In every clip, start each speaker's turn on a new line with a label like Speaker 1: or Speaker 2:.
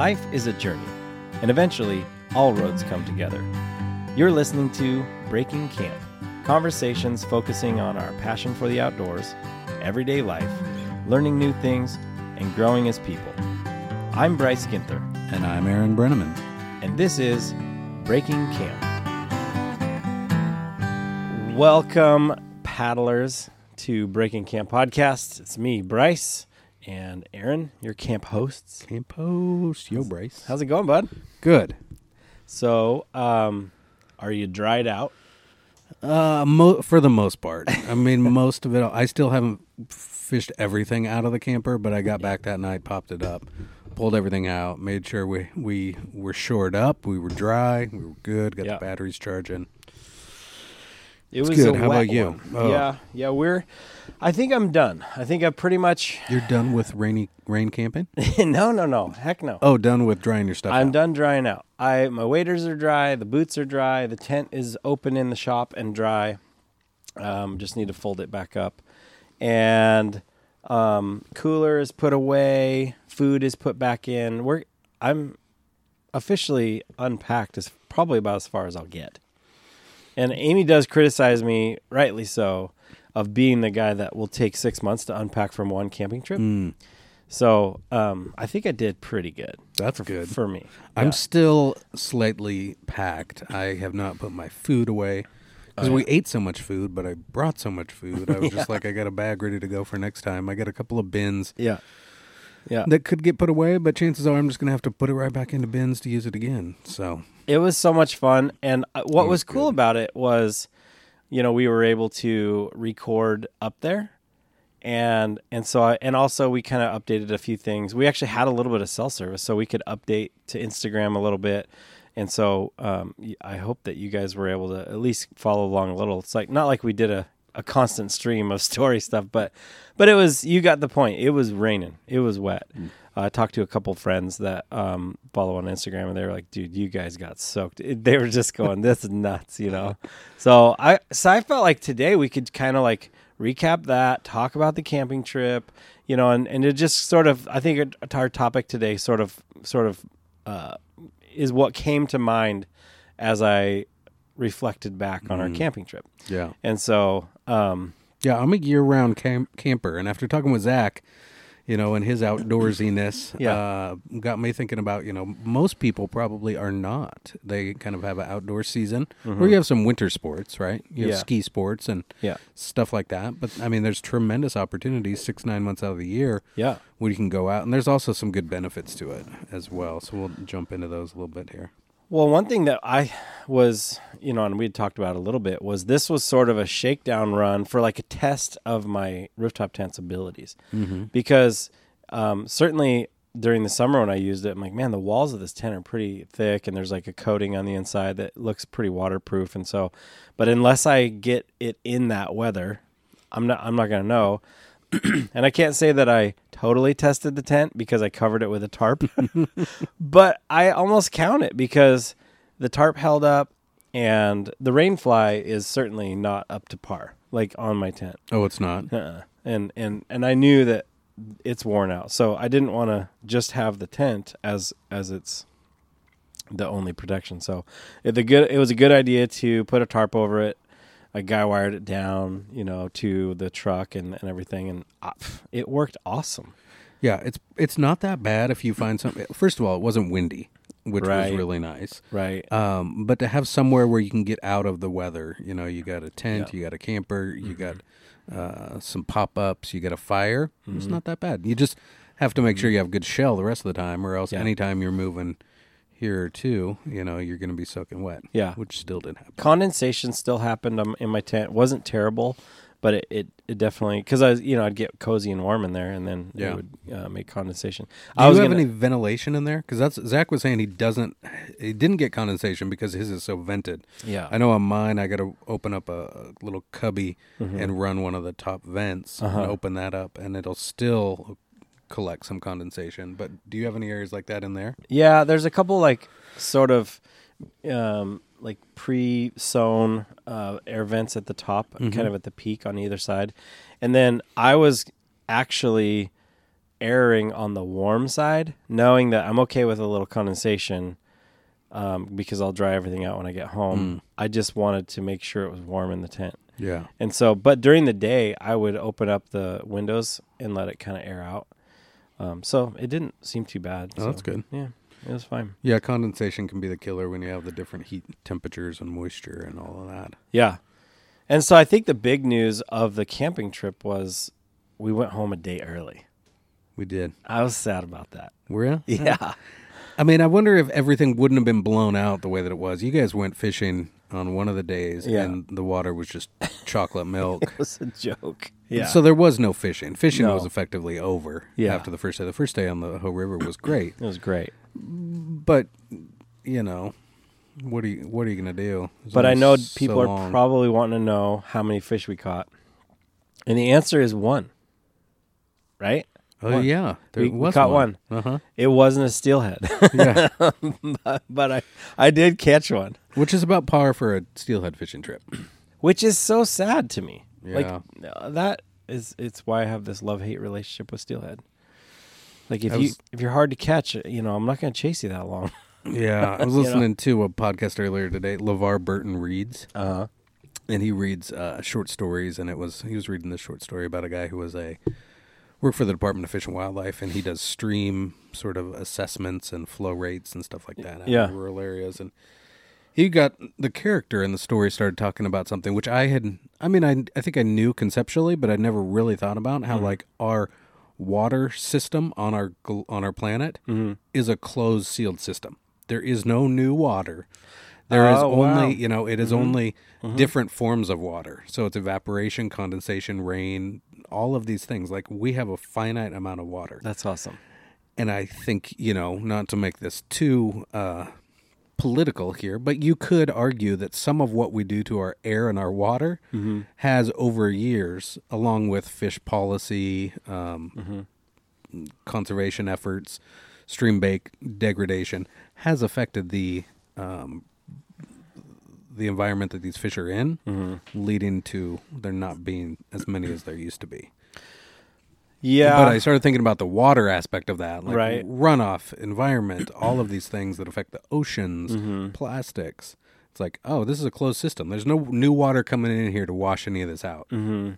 Speaker 1: Life is a journey, and eventually, all roads come together. You're listening to Breaking Camp conversations focusing on our passion for the outdoors, everyday life, learning new things, and growing as people. I'm Bryce Ginther,
Speaker 2: And I'm Aaron Brenneman.
Speaker 1: and this is Breaking Camp. Welcome, paddlers, to Breaking Camp Podcast. It's me, Bryce, and Aaron, your camp hosts.
Speaker 2: Camp host. Yo, Bryce.
Speaker 1: How's it going, bud?
Speaker 2: Good.
Speaker 1: So, um, are you dried out?
Speaker 2: Uh, mo- for the most part. I mean, most of it. I still haven't fished everything out of the camper, but I got back that night, popped it up, pulled everything out, made sure we we were shored up, we were dry, we were good, got the batteries charging.
Speaker 1: It was
Speaker 2: good.
Speaker 1: a
Speaker 2: How about you? Oh.
Speaker 1: Yeah, yeah. We're. I think I'm done. I think I pretty much.
Speaker 2: You're done with rainy rain camping?
Speaker 1: no, no, no. Heck no.
Speaker 2: Oh, done with drying your stuff.
Speaker 1: I'm
Speaker 2: out.
Speaker 1: done drying out. I my waders are dry. The boots are dry. The tent is open in the shop and dry. Um, just need to fold it back up, and um, cooler is put away. Food is put back in. We're I'm officially unpacked. Is probably about as far as I'll get. And Amy does criticize me, rightly so, of being the guy that will take six months to unpack from one camping trip.
Speaker 2: Mm,
Speaker 1: So um, I think I did pretty good
Speaker 2: that's good.
Speaker 1: for me.
Speaker 2: I'm
Speaker 1: Yeah.
Speaker 2: still slightly packed. I have not put my food away because
Speaker 1: Oh,
Speaker 2: we ate so much food, but I brought so much food. I was just like, I got a bag ready to go for next time. I got a couple of bins
Speaker 1: Yeah. Yeah.
Speaker 2: that could get put away, but chances are I'm just gonna have to put it right back into bins to use it again. So
Speaker 1: It was so much fun. And uh, what was
Speaker 2: was
Speaker 1: cool
Speaker 2: good.
Speaker 1: about it was, you know, we were able to record up there. And and so I, and also we kind of updated a few things. We actually had a little bit of cell service, so we could update to Instagram a little bit. And so um, I hope that you guys were able to at least follow along a little. It's like not like we did a, a constant stream of story stuff, but but it was you got the point. It was raining. It was wet. I talked to a couple friends that um, follow on Instagram, and they were like, "Dude, you guys got soaked." It- They were just going, "This is nuts," you know. So I so I felt like today we could kind of like recap that, talk about the camping trip, you know, and and it just sort of I think our topic today sort of sort of uh, is what came to mind as I reflected back on our
Speaker 2: Mhm.
Speaker 1: camping trip,
Speaker 2: yeah,
Speaker 1: and so um,
Speaker 2: yeah, I'm a year-round camp- camper, and after talking with Zach. You know, and his outdoorsiness
Speaker 1: Yeah.
Speaker 2: uh, got me thinking about, you know, most people probably are not. They kind of have an outdoor season, or you have some winter sports, right? You have
Speaker 1: Mm-hmm. Yeah.
Speaker 2: ski sports and
Speaker 1: yeah,
Speaker 2: stuff like that. But I mean, there's tremendous opportunities six, nine months out of the year
Speaker 1: yeah.
Speaker 2: where you can go out, and there's also some good benefits to it as well. So we'll jump into those a little bit here.
Speaker 1: Well, one thing that I was, you know, and we had talked about a little bit was this was sort of a shakedown run for like a test of my rooftop tent's abilities.
Speaker 2: Mm-hmm.
Speaker 1: Because um, certainly during the summer when I used it, I'm like, man, the walls of this tent are pretty thick and there's like a coating on the inside that looks pretty waterproof. And so, but unless I get it in that weather, I'm not, I'm not going to know. and I can't say that I totally tested the tent because I covered it with a tarp, but I almost count it because the tarp held up and the rainfly is certainly not up to par, like on my tent.
Speaker 2: Oh, it's not.
Speaker 1: Uh-uh. And and and I knew that it's worn out, so I didn't want to just have the tent as as its the only protection. So it, the good it was a good idea to put a tarp over it. A guy wired it down, you know, to the truck and, and everything, and uh, it worked awesome.
Speaker 2: Yeah, it's it's not that bad if you find something. First of all, it wasn't windy, which
Speaker 1: Right.
Speaker 2: was really nice.
Speaker 1: Right?
Speaker 2: Um, but to have somewhere where you can get out of the weather, you know, you got a tent,
Speaker 1: Yeah.
Speaker 2: you got a camper, you got uh, some pop ups, you got a fire. It's not that bad. You just have to make sure you have good shell the rest of the time, or else
Speaker 1: Yeah.
Speaker 2: anytime you're moving here too, you know, you're going to be soaking wet.
Speaker 1: Yeah.
Speaker 2: which still didn't happen.
Speaker 1: condensation still happened um, in my tent. Wasn't terrible, but it, it, it definitely because I was you know I'd get cozy and warm in there, and then
Speaker 2: Yeah.
Speaker 1: it would uh, make condensation.
Speaker 2: Do
Speaker 1: I was
Speaker 2: you have
Speaker 1: gonna,
Speaker 2: any ventilation in there? Because that's Zach was saying he doesn't, he didn't get condensation because his is so vented.
Speaker 1: yeah
Speaker 2: I know on mine, I got to open up a, a little cubby
Speaker 1: Mhm.
Speaker 2: and run one of the top vents
Speaker 1: Uh-huh.
Speaker 2: and open that up, and it'll still collect some condensation. But do you have any areas like that in there?
Speaker 1: Yeah, there's a couple like sort of um, like pre-sewn uh, air vents at the top,
Speaker 2: Mhm.
Speaker 1: kind of at the peak on either side, and then I was actually erring on the warm side, knowing that I'm okay with a little condensation um, because I'll dry everything out when I get home.
Speaker 2: Mm.
Speaker 1: I just wanted to make sure it was warm in the tent.
Speaker 2: Yeah.
Speaker 1: And so, but during the day, I would open up the windows and let it kind of air out. Um, so it didn't seem too bad.
Speaker 2: Oh,
Speaker 1: so,
Speaker 2: that's good.
Speaker 1: Yeah, it was fine.
Speaker 2: Yeah, condensation can be the killer when you have the different heat temperatures and moisture and all of that.
Speaker 1: Yeah. And so I think the big news of the camping trip was we went home a day early.
Speaker 2: We did.
Speaker 1: I was sad about that.
Speaker 2: Were you?
Speaker 1: Yeah.
Speaker 2: I mean, I wonder if everything wouldn't have been blown out the way that it was. You guys went fishing on one of the days,
Speaker 1: Yeah.
Speaker 2: and the water was just chocolate milk.
Speaker 1: it was a joke. Yeah.
Speaker 2: So there was no fishing. Fishing
Speaker 1: No.
Speaker 2: was effectively over
Speaker 1: Yeah.
Speaker 2: after the first day. The first day on the Hoh River was great,
Speaker 1: it was great.
Speaker 2: but you know, what are you what are you gonna do? There's
Speaker 1: But I know
Speaker 2: so
Speaker 1: people are
Speaker 2: long.
Speaker 1: probably wanting to know how many fish we caught. And the answer is one. Right?
Speaker 2: Oh
Speaker 1: one.
Speaker 2: yeah, there
Speaker 1: We- we caught
Speaker 2: one. Uh huh.
Speaker 1: It wasn't a steelhead,
Speaker 2: Yeah,
Speaker 1: but, but I, I did catch one,
Speaker 2: which is about par for a steelhead fishing trip.
Speaker 1: which is so sad to me.
Speaker 2: Yeah.
Speaker 1: Like uh, that is it's why I have this love hate relationship with steelhead. Like if
Speaker 2: I
Speaker 1: you if you're hard to catch, you know I'm not going to chase you that long.
Speaker 2: Yeah, I was
Speaker 1: You know?
Speaker 2: listening to a podcast earlier today. LeVar Burton reads,
Speaker 1: Uh huh.
Speaker 2: and he reads uh, short stories. And it was he was reading this short story about a guy who was a worked for the Department of Fish and Wildlife, and he does stream sort of assessments and flow rates and stuff like that out
Speaker 1: Yeah.
Speaker 2: in rural areas. And he got the character in the story started talking about something which I had. I mean, I I think I knew conceptually, but I'd never really thought about how mm-hmm. like our water system on our on our planet mm-hmm. is a closed sealed system. There is no new water. There is
Speaker 1: Oh,
Speaker 2: only,
Speaker 1: wow.
Speaker 2: you know, it is mm-hmm. only different forms of water. So it's evaporation, condensation, rain, all of these things. Like we have a finite amount of water.
Speaker 1: That's awesome.
Speaker 2: And I think, you know, not to make this too uh, political here, but you could argue that some of what we do to our air and our water has over years, along with fish policy, um, conservation efforts, stream bake degradation, has affected the um, the environment that these fish are in, leading to there not being as many as there used to be.
Speaker 1: Yeah.
Speaker 2: But I started thinking about the water aspect of that, like
Speaker 1: Right.
Speaker 2: runoff, environment, all of these things that affect the oceans,
Speaker 1: Mm-hmm.
Speaker 2: plastics. It's like, oh, this is a closed system. There's no new water coming in here to wash any of this out.
Speaker 1: Mm-hmm.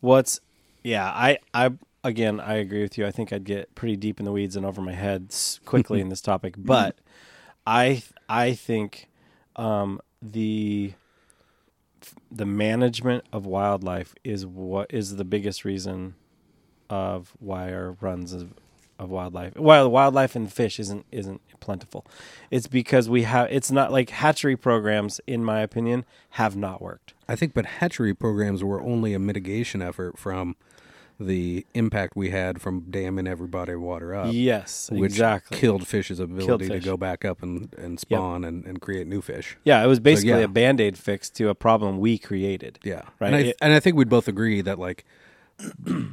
Speaker 1: What's yeah, I I again I agree with you. I think I'd get pretty deep in the weeds and over my head quickly in this topic, but I I think um, the the management of wildlife is what is the biggest reason of why our runs of, of wildlife while wildlife and fish isn't isn't plentiful. It's because we have it's not like hatchery programs in my opinion have not worked.
Speaker 2: I think, but hatchery programs were only a mitigation effort from the impact we had from damming every body of water up.
Speaker 1: yes
Speaker 2: Which
Speaker 1: exactly
Speaker 2: killed fish's ability to
Speaker 1: fish.
Speaker 2: go back up and, and spawn and, and create new fish.
Speaker 1: Yeah, it was basically
Speaker 2: yeah.
Speaker 1: a band aid fix to a problem we created.
Speaker 2: Yeah,
Speaker 1: Right.
Speaker 2: And I,
Speaker 1: It-
Speaker 2: and I think we'd both agree that like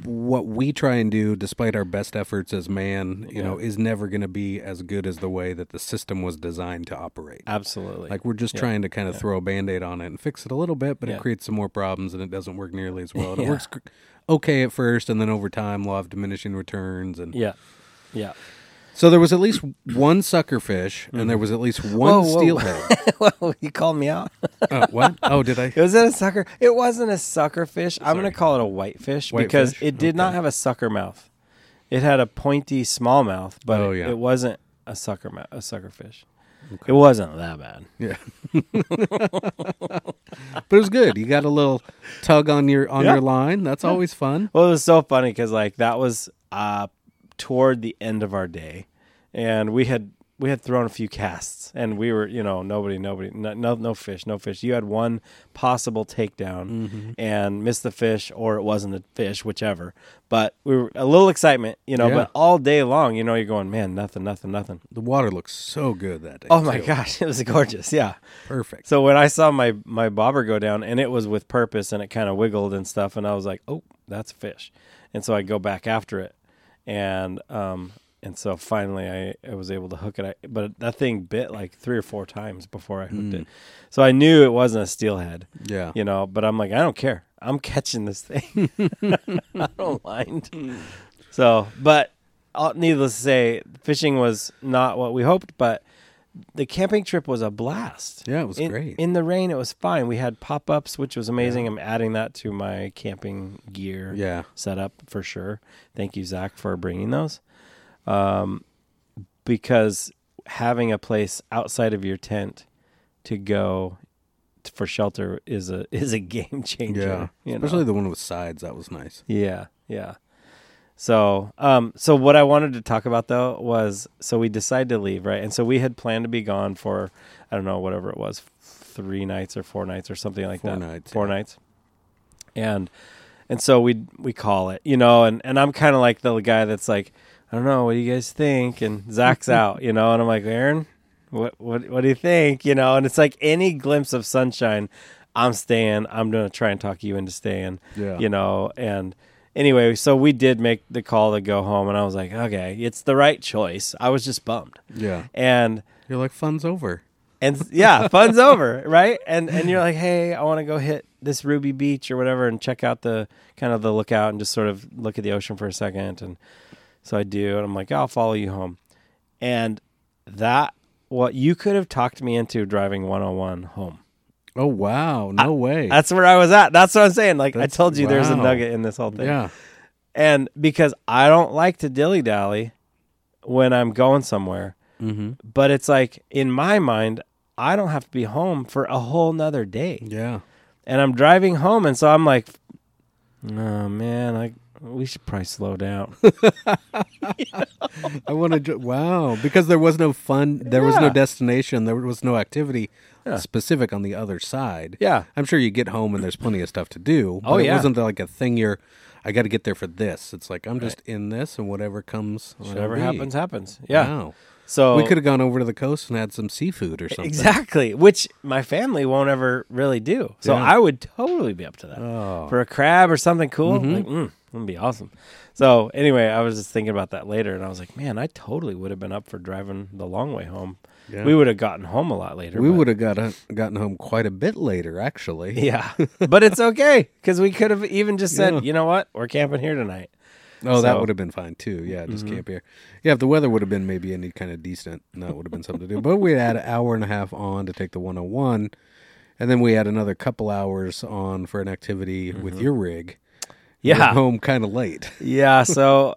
Speaker 2: what we try and do, despite our best efforts as man, you know, is never going to be as good as the way that the system was designed to operate.
Speaker 1: Absolutely.
Speaker 2: Like we're just
Speaker 1: Yeah.
Speaker 2: trying to kind of throw a band-aid on it and fix it a little bit, but
Speaker 1: Yeah.
Speaker 2: it creates some more problems and it doesn't work nearly as well. And It works okay at first, and then over time, law of diminishing returns. And
Speaker 1: yeah. Yeah.
Speaker 2: So there was at least one sucker fish, and there was at least one
Speaker 1: Whoa, whoa.
Speaker 2: steelhead.
Speaker 1: well, you called me out.
Speaker 2: oh, what? Oh, did I?
Speaker 1: Was it a sucker? It wasn't a sucker fish. I'm going to call it a whitefish
Speaker 2: White
Speaker 1: because it did not
Speaker 2: Okay.
Speaker 1: have a sucker mouth. It had a pointy small mouth, but
Speaker 2: Oh,
Speaker 1: it,
Speaker 2: yeah.
Speaker 1: it wasn't a sucker mouth, a sucker fish. It wasn't that bad.
Speaker 2: Yeah. but it was good. You got a little tug on your on
Speaker 1: Yeah.
Speaker 2: your line. That's always fun.
Speaker 1: Well, it was so funny because like that was uh, toward the end of our day, and we had we had thrown a few casts, and we were you know nobody nobody no no, no fish no fish. You had one possible takedown and missed the fish, or it wasn't a fish, whichever. But we were a little excitement, you know.
Speaker 2: Yeah.
Speaker 1: But all day long, you know, you're going man, nothing, nothing, nothing.
Speaker 2: The water looks so good that day.
Speaker 1: Oh my
Speaker 2: too.
Speaker 1: gosh, it was gorgeous. Yeah.
Speaker 2: Perfect.
Speaker 1: So when I saw my my bobber go down, and it was with purpose, and it kind of wiggled and stuff, and I was like, "Oh, that's a fish," and so I go back after it, and um, and so finally I, I was able to hook it, I, but that thing bit like three or four times before I hooked it, so I knew it wasn't a steelhead,
Speaker 2: yeah.
Speaker 1: you know. But I'm like, I don't care, I'm catching this thing, I don't mind. So, but uh, needless to say, fishing was not what we hoped, but the camping trip was a blast.
Speaker 2: Yeah, it was
Speaker 1: in,
Speaker 2: great.
Speaker 1: In the rain, it was fine. We had pop ups, which was amazing. I'm adding that to my camping gear
Speaker 2: yeah.
Speaker 1: setup for sure. Thank you, Zach, for bringing those. Um, because having a place outside of your tent to go for shelter is a is a game changer.
Speaker 2: Yeah.
Speaker 1: you know?
Speaker 2: Especially the one with sides. That was nice.
Speaker 1: Yeah, yeah. So, um, so what I wanted to talk about though was, so we decided to leave, right? And so we had planned to be gone for, I don't know, whatever it was, three nights or four nights or something like
Speaker 2: Four
Speaker 1: that.
Speaker 2: nights,
Speaker 1: Four
Speaker 2: yeah.
Speaker 1: nights. And, and so we we call it, you know, and and I'm kind of like the guy that's like, I don't know, what do you guys think? And Zach's out, you know, and I'm like, Aaron, what what what do you think? You know, and it's like any glimpse of sunshine, I'm staying. I'm gonna try and talk you into staying
Speaker 2: Yeah.
Speaker 1: you know and anyway so we did make the call to go home and i was like okay it's the right choice i was just bummed
Speaker 2: Yeah.
Speaker 1: and
Speaker 2: You're like, fun's over.
Speaker 1: and yeah fun's over right and and you're like hey i want to go hit this ruby beach or whatever and check out the kind of the lookout and just sort of look at the ocean for a second and so i do and i'm like i'll follow you home and that what you could have talked me into driving 101 home
Speaker 2: Oh, wow. No way.
Speaker 1: that's where i was at that's what i'm saying like i told you there's a nugget in this whole thing
Speaker 2: yeah.
Speaker 1: And because I don't like to dilly dally when I'm going somewhere,
Speaker 2: Mm-hmm.
Speaker 1: but it's like in my mind, I don't have to be home for a whole nother day.
Speaker 2: Yeah.
Speaker 1: And I'm driving home, and so I'm like, oh man, like we should probably slow down.
Speaker 2: I want to. Wow, because there was no fun. There was no
Speaker 1: Yeah.
Speaker 2: destination. There was no activity
Speaker 1: Yeah.
Speaker 2: specific on the other side.
Speaker 1: yeah.
Speaker 2: I'm sure you get home and there's plenty of stuff to do. But
Speaker 1: Oh,
Speaker 2: it
Speaker 1: yeah.
Speaker 2: wasn't like a thing. You're. I got to get there for this. It's like I'm just in this, and whatever comes, shall
Speaker 1: Whatever
Speaker 2: be.
Speaker 1: happens, happens. Yeah.
Speaker 2: Wow.
Speaker 1: So
Speaker 2: we could have gone over to the coast and had some seafood or something.
Speaker 1: exactly, which my family won't ever really do. So
Speaker 2: Yeah.
Speaker 1: I would totally be up to that.
Speaker 2: Oh.
Speaker 1: for a crab or something cool.
Speaker 2: Mhm.
Speaker 1: Like, mm, that'd be awesome. So anyway, I was just thinking about that later, and I was like, man, I totally would have been up for driving the long way home.
Speaker 2: Yeah.
Speaker 1: We would have gotten home a lot later.
Speaker 2: We would have got gotten home quite a bit later, actually.
Speaker 1: yeah, but it's okay because we could have even just said,
Speaker 2: Yeah.
Speaker 1: you know what, we're camping here tonight.
Speaker 2: Oh, that would have been fine too. Yeah, just
Speaker 1: Mhm.
Speaker 2: camp here. Yeah, if the weather would have been maybe any kind of decent, that would have been something to do. But we had an hour and a half on to take the 101, and then we had another couple hours on for an activity with your rig.
Speaker 1: Yeah,
Speaker 2: home kind of late.
Speaker 1: yeah. So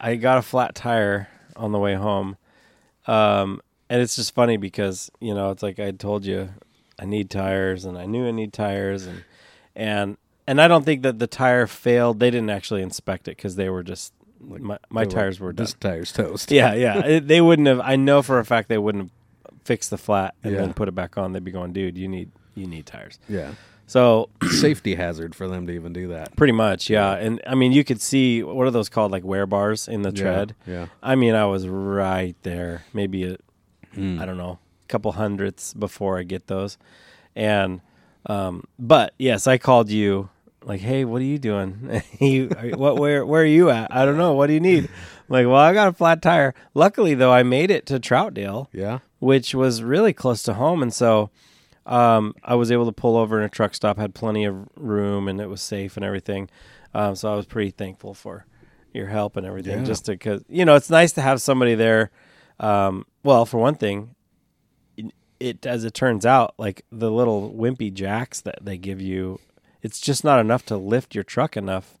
Speaker 1: I- got a flat tire on the way home, um, and it's just funny because you know it's like I told you, I need tires, and I knew I need tires, and and and I don't think that the tire failed. They didn't actually inspect it because they were just my my
Speaker 2: They
Speaker 1: tires were done.
Speaker 2: This tire's toast.
Speaker 1: Yeah, yeah. It- they wouldn't have. I know for a fact they wouldn't have fixed the flat and
Speaker 2: Yeah.
Speaker 1: then put it back on. They'd be going, dude, you need you need tires.
Speaker 2: Yeah.
Speaker 1: So
Speaker 2: Safety hazard for them to even do that.
Speaker 1: pretty much, yeah. And I mean, you could see what are those called, like wear bars in the tread.
Speaker 2: Yeah.
Speaker 1: I mean, I was right there, maybe a,
Speaker 2: Mm.
Speaker 1: I don't know, a couple hundredths before I get those. And, um, but yes, I called you like, Hey, what are you doing? you, what, where, where are you at? I don't know. What do you need? I'm like, well, I got a flat tire. Luckily though, I made it to Troutdale,
Speaker 2: Yeah.
Speaker 1: which was really close to home. And so, um, I was able to pull over in a truck stop, had plenty of room and it was safe and everything. Um, so I was pretty thankful for your help and everything
Speaker 2: Yeah.
Speaker 1: just because, you know, it's nice to have somebody there. Um, well, for one thing, it, it as it turns out, like the little wimpy jacks that they give you, it's just not enough to lift your truck enough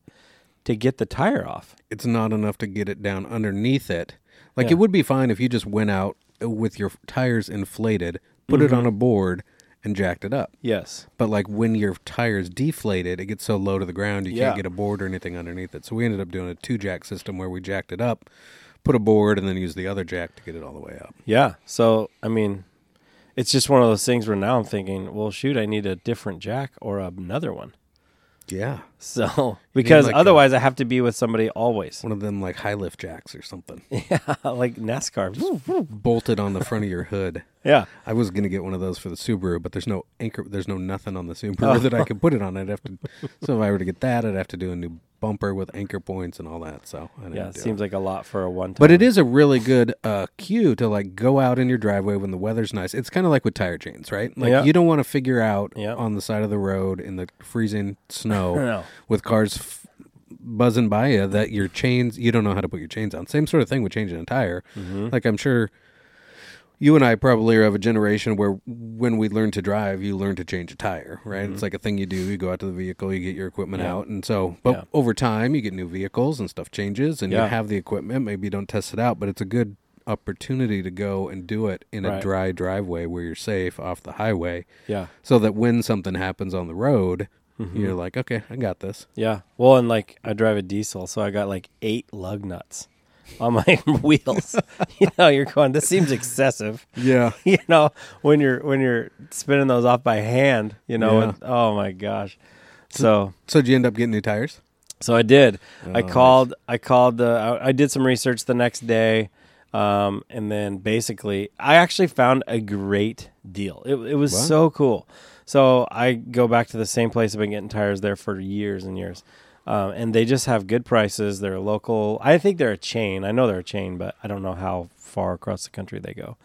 Speaker 1: to get the tire off.
Speaker 2: It's not enough to get it down underneath it. Like
Speaker 1: Yeah.
Speaker 2: it would be fine if you just went out with your tires inflated, put
Speaker 1: Mm-hmm.
Speaker 2: it on a board, and jacked it up.
Speaker 1: Yes.
Speaker 2: But like when your tire's deflated, it gets so low to the ground you
Speaker 1: Yeah.
Speaker 2: can't get a board or anything underneath it. So we ended up doing a two jack system where we jacked it up, put a board, and then used the other jack to get it all the way up.
Speaker 1: Yeah. So, I mean, it's just one of those things where now I'm thinking, well, shoot, I need a different jack or another one.
Speaker 2: Yeah,
Speaker 1: So, because
Speaker 2: like
Speaker 1: otherwise I have to be with somebody always.
Speaker 2: one of them like high lift jacks or something
Speaker 1: Yeah, like NASCAR.
Speaker 2: bolted on the front of your hood.
Speaker 1: yeah.
Speaker 2: I was gonna get one of those for the Subaru, but there's no anchor. There's no nothing on the Subaru
Speaker 1: Oh.
Speaker 2: that I could put it on. I'd have to. So if I were to get that, I'd have to do a new bumper with anchor points and all that. So I
Speaker 1: Yeah, it seems like a lot for a one time.
Speaker 2: But it is a really good uh, cue to like go out in your driveway when the weather's nice. It's kind of like with tire chains, right? Like
Speaker 1: Yeah.
Speaker 2: you don't want to figure out
Speaker 1: Yeah.
Speaker 2: on the side of the road in the freezing snow
Speaker 1: No.
Speaker 2: With cars f- buzzing by you that your chains you don't know how to put your chains on. Same sort of thing with changing a tire.
Speaker 1: Mm-hmm.
Speaker 2: Like I'm sure you and I probably are of a generation where when we learn to drive, you learn to change a tire, right? It's like a thing you do. You go out to the vehicle, you get your equipment
Speaker 1: Mm-hmm. Yeah.
Speaker 2: out, and so. But
Speaker 1: Yeah.
Speaker 2: over time, you get new vehicles and stuff changes, and
Speaker 1: Yeah.
Speaker 2: you have the equipment. Maybe you don't test it out, but it's a good opportunity to go and do it in a dry driveway where you're safe off the highway,
Speaker 1: Yeah.
Speaker 2: so that when something happens on the road,
Speaker 1: Mm-hmm.
Speaker 2: you're like, okay, I got this.
Speaker 1: Yeah. Well, and like I drive a diesel, so I got like eight lug nuts on my wheels. you know, you're going. This seems excessive.
Speaker 2: Yeah.
Speaker 1: you know, when you're when you're spinning those off by hand. You know.
Speaker 2: Yeah.
Speaker 1: and- oh my gosh. So
Speaker 2: So did you end up getting new tires?
Speaker 1: so I did. I
Speaker 2: Oh,
Speaker 1: called. I called the. I, I did some research the next day, um, and then basically, I actually found a great deal. It, it was
Speaker 2: Wow.
Speaker 1: so cool. So I go back to the same place. I've been getting tires there for years and years, um, and they just have good prices. They're local. I think they're a chain. I know they're a chain, but I don't know how far across the country they go.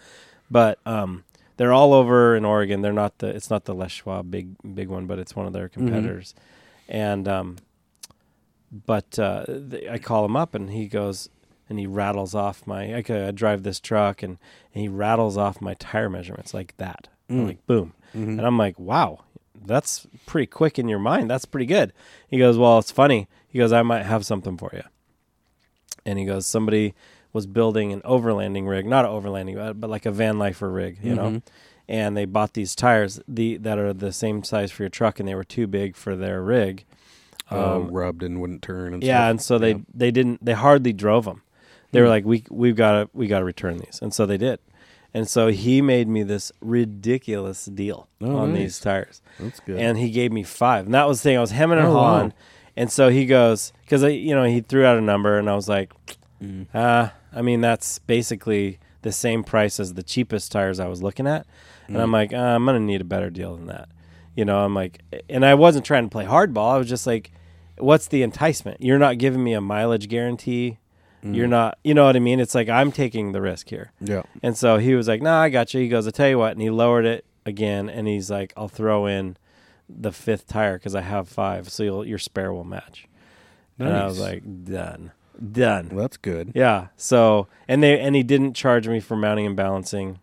Speaker 1: But um, they're all over in Oregon. They're not the. It's not the Les Schwab big big one, but it's one of their competitors. And um, but uh, th- I call him up and he goes and he rattles off my. I, could- I drive this truck and, and he rattles off my tire measurements like that,
Speaker 2: Mm.
Speaker 1: like boom,
Speaker 2: Mhm.
Speaker 1: and I'm like, wow, that's pretty quick in your mind. That's pretty good. He goes, well, it's funny. He goes, I might have something for you. And he goes, somebody was building an overlanding rig, not an overlanding, but, but like a van lifer rig, you know.
Speaker 2: Mhm.
Speaker 1: And they bought these tires the that are the same size for your truck, and they were too big for their rig.
Speaker 2: Uh,
Speaker 1: Um,
Speaker 2: rubbed and wouldn't turn and
Speaker 1: yeah,
Speaker 2: stuff.
Speaker 1: and so they
Speaker 2: Yeah.
Speaker 1: they didn't they hardly drove them. They were
Speaker 2: Hmm.
Speaker 1: like, we we've got to we got to return these, and so they did. And so he made me this ridiculous deal
Speaker 2: Oh,
Speaker 1: on
Speaker 2: nice.
Speaker 1: these tires,
Speaker 2: That's good.
Speaker 1: and he gave me five. And that was the thing I was hemming and
Speaker 2: Oh, wow.
Speaker 1: hawing. And so he goes because you know he threw out a number, and I was like,
Speaker 2: Mm.
Speaker 1: uh, I mean that's basically the same price as the cheapest tires I was looking at, and I'm
Speaker 2: Mm.
Speaker 1: like, uh, I'm gonna need a better deal than that. You know, I'm like, and I wasn't trying to play hardball. I was just like, what's the enticement? You're not giving me a mileage guarantee.
Speaker 2: Mm.
Speaker 1: You're not, you know what I mean? It's like I'm taking the risk here.
Speaker 2: yeah.
Speaker 1: And so he was like, "Nah, I got you." He goes, "I tell you what," and he lowered it again, and he's like, "I'll throw in the fifth tire because I have five, so you'll, your spare will match." And I was like, "Done, done."
Speaker 2: Well, that's good.
Speaker 1: Yeah. So and they and he didn't charge me for mounting and balancing.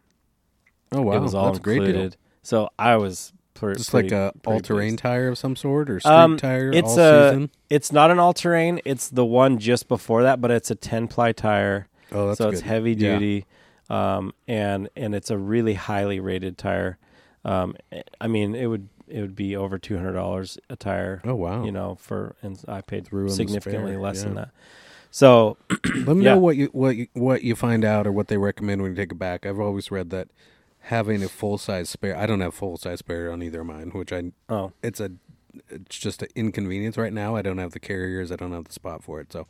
Speaker 2: Oh wow,
Speaker 1: it was all
Speaker 2: that's
Speaker 1: included. So I was pre-
Speaker 2: Just
Speaker 1: pretty,
Speaker 2: like a all terrain tire of some sort or street
Speaker 1: Um,
Speaker 2: tire
Speaker 1: it's
Speaker 2: all
Speaker 1: a-
Speaker 2: season.
Speaker 1: It's not an all terrain. It's the one just before that, but it's a ten ply tire.
Speaker 2: Oh, that's
Speaker 1: so
Speaker 2: good.
Speaker 1: it's heavy
Speaker 2: Yeah.
Speaker 1: duty, um, and and it's a really highly rated tire. Um, I mean, it would it would be over two hundred dollars a tire.
Speaker 2: Oh wow.
Speaker 1: You know, for and I paid
Speaker 2: Through in
Speaker 1: significantly
Speaker 2: spare,
Speaker 1: less than that. So
Speaker 2: Let me
Speaker 1: yeah.
Speaker 2: know what you what you, what you find out or what they recommend when you take it back. I've always read that having a full size spare. I don't have full size spare on either of mine, which I
Speaker 1: oh
Speaker 2: it's a it's just an inconvenience right now. I don't have the carriers. I don't have the spot for it. So,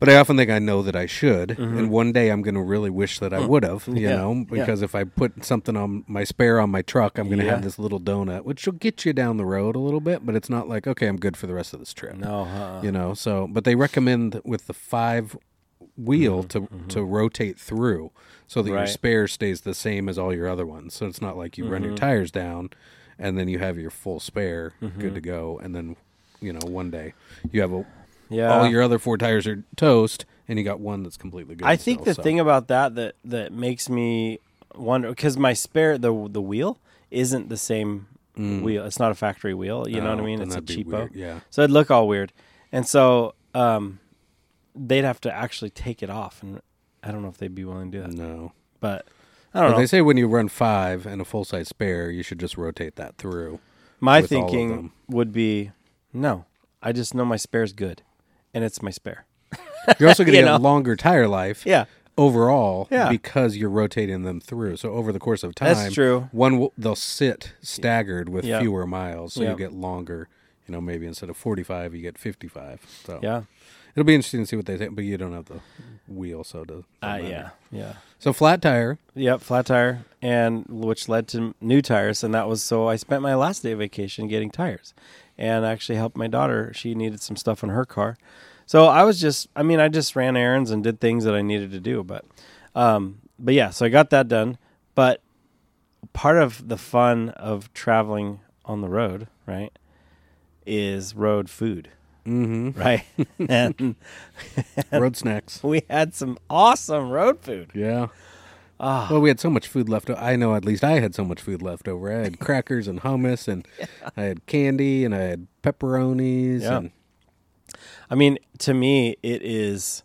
Speaker 2: but I often think I know that I should, and one day I'm going to really wish that I would have. You
Speaker 1: Mm-hmm. Yeah,
Speaker 2: know,
Speaker 1: yeah.
Speaker 2: because if I put something on my spare on my truck, I'm going to
Speaker 1: Yeah.
Speaker 2: have this little donut, which will get you down the road a little bit, but it's not like okay, I'm good for the rest of this trip.
Speaker 1: no, uh,
Speaker 2: You know, so but they recommend with the five wheel to to rotate through so that your
Speaker 1: Mm-hmm,
Speaker 2: spare stays the same as all your other ones. So it's not like you run
Speaker 1: Mm-hmm.
Speaker 2: your tires down and then you have your full spare
Speaker 1: Mm-hmm.
Speaker 2: good to go and then you know one day you have a
Speaker 1: yeah.
Speaker 2: all your other four tires are toast and you got one that's completely good.
Speaker 1: I think
Speaker 2: still,
Speaker 1: the
Speaker 2: so.
Speaker 1: thing about that that that makes me wonder because my spare the the wheel isn't the same wheel. It's not a factory wheel. You know what I
Speaker 2: Mm. Oh,
Speaker 1: mean? It's a cheapo.
Speaker 2: weird, Yeah.
Speaker 1: So it'd look all weird. And so um, they'd have to actually take it off, and I don't know if they'd be willing to do that.
Speaker 2: No.
Speaker 1: But I don't
Speaker 2: But
Speaker 1: know.
Speaker 2: they say when you run five and a full size spare, you should just rotate that through.
Speaker 1: My
Speaker 2: with all of
Speaker 1: thinking would be no. I just know my spare's good, and it's my spare.
Speaker 2: You're also going to
Speaker 1: You
Speaker 2: get
Speaker 1: know?
Speaker 2: longer tire life.
Speaker 1: Yeah,
Speaker 2: overall
Speaker 1: Yeah.
Speaker 2: because you're rotating them through. So over the course of time,
Speaker 1: That's true.
Speaker 2: One will, they'll sit staggered with
Speaker 1: Yeah.
Speaker 2: fewer miles, so
Speaker 1: Yeah.
Speaker 2: you get longer. You know, maybe instead of 45, you get 55. So
Speaker 1: yeah,
Speaker 2: it'll be interesting to see what they think. But you don't have the wheel, so to
Speaker 1: uh, yeah, yeah.
Speaker 2: So flat tire.
Speaker 1: Yep, flat tire, and which led to new tires, and that was so I spent my last day of vacation getting tires, and actually helped my daughter. She needed some stuff in her car, so I was just, I mean, I just ran errands and did things that I needed to do, but, um, but yeah, so I got that done. But part of the fun of traveling on the road, right, is road food.
Speaker 2: Mm-hmm.
Speaker 1: right? and
Speaker 2: Road snacks.
Speaker 1: we had some awesome road food.
Speaker 2: Yeah.
Speaker 1: Ah,
Speaker 2: Well, we had so much food left. o- I know at least I had so much food left over. I had crackers and hummus, and I had candy, and I had pepperonis.
Speaker 1: Yeah.
Speaker 2: And
Speaker 1: I mean, to me, it is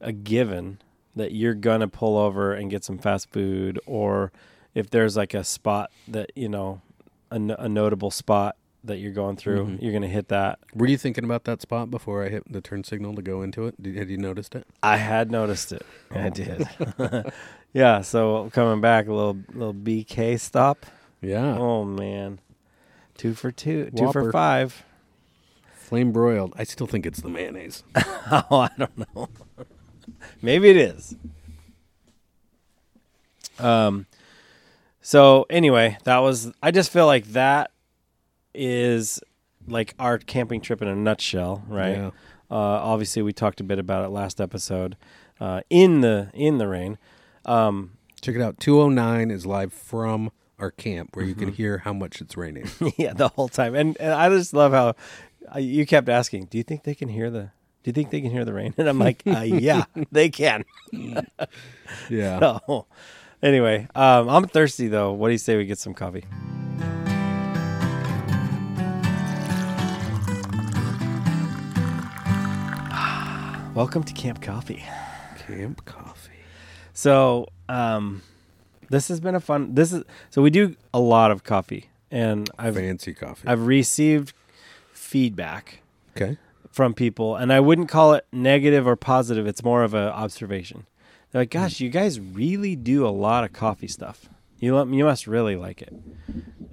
Speaker 1: a given that you're gonna pull over and get some fast food, or if there's like a spot that you know, a, no- a notable spot that you're going through,
Speaker 2: Mhm.
Speaker 1: you're gonna hit that.
Speaker 2: were you thinking about that spot before I hit the turn signal to go into it? Did, had you noticed it?
Speaker 1: I had noticed it. I
Speaker 2: Oh.
Speaker 1: did. yeah. So coming back, a little little BK stop.
Speaker 2: Yeah.
Speaker 1: Oh man, two for two, two for five.
Speaker 2: Flame broiled. I still think it's the mayonnaise.
Speaker 1: oh, I don't know. Maybe it is. Um. So anyway, that was. I just feel like that is like our camping trip in a nutshell, right?
Speaker 2: Yeah.
Speaker 1: Uh, obviously, we talked a bit about it last episode. Uh, in the in the rain. Um,
Speaker 2: Check it out. 209 is live from our camp where you
Speaker 1: Mm-hmm.
Speaker 2: can hear how much it's raining.
Speaker 1: yeah, the whole time, and and I just love how uh, you kept asking, "Do you think they can hear the? Do you think they can hear the rain?" And I'm like, uh, "Yeah, they can."
Speaker 2: yeah.
Speaker 1: So, anyway, um, I'm thirsty though. What do you say we get some coffee? Welcome to Camp Coffee.
Speaker 2: Camp coffee.
Speaker 1: So, um, this has been a fun. This is so we do a lot of coffee, and I've
Speaker 2: Fancy coffee.
Speaker 1: I've received feedback
Speaker 2: okay.
Speaker 1: from people, and I wouldn't call it negative or positive. It's more of an observation. They're like, "Gosh, you guys really do a lot of coffee stuff. You you must really like it."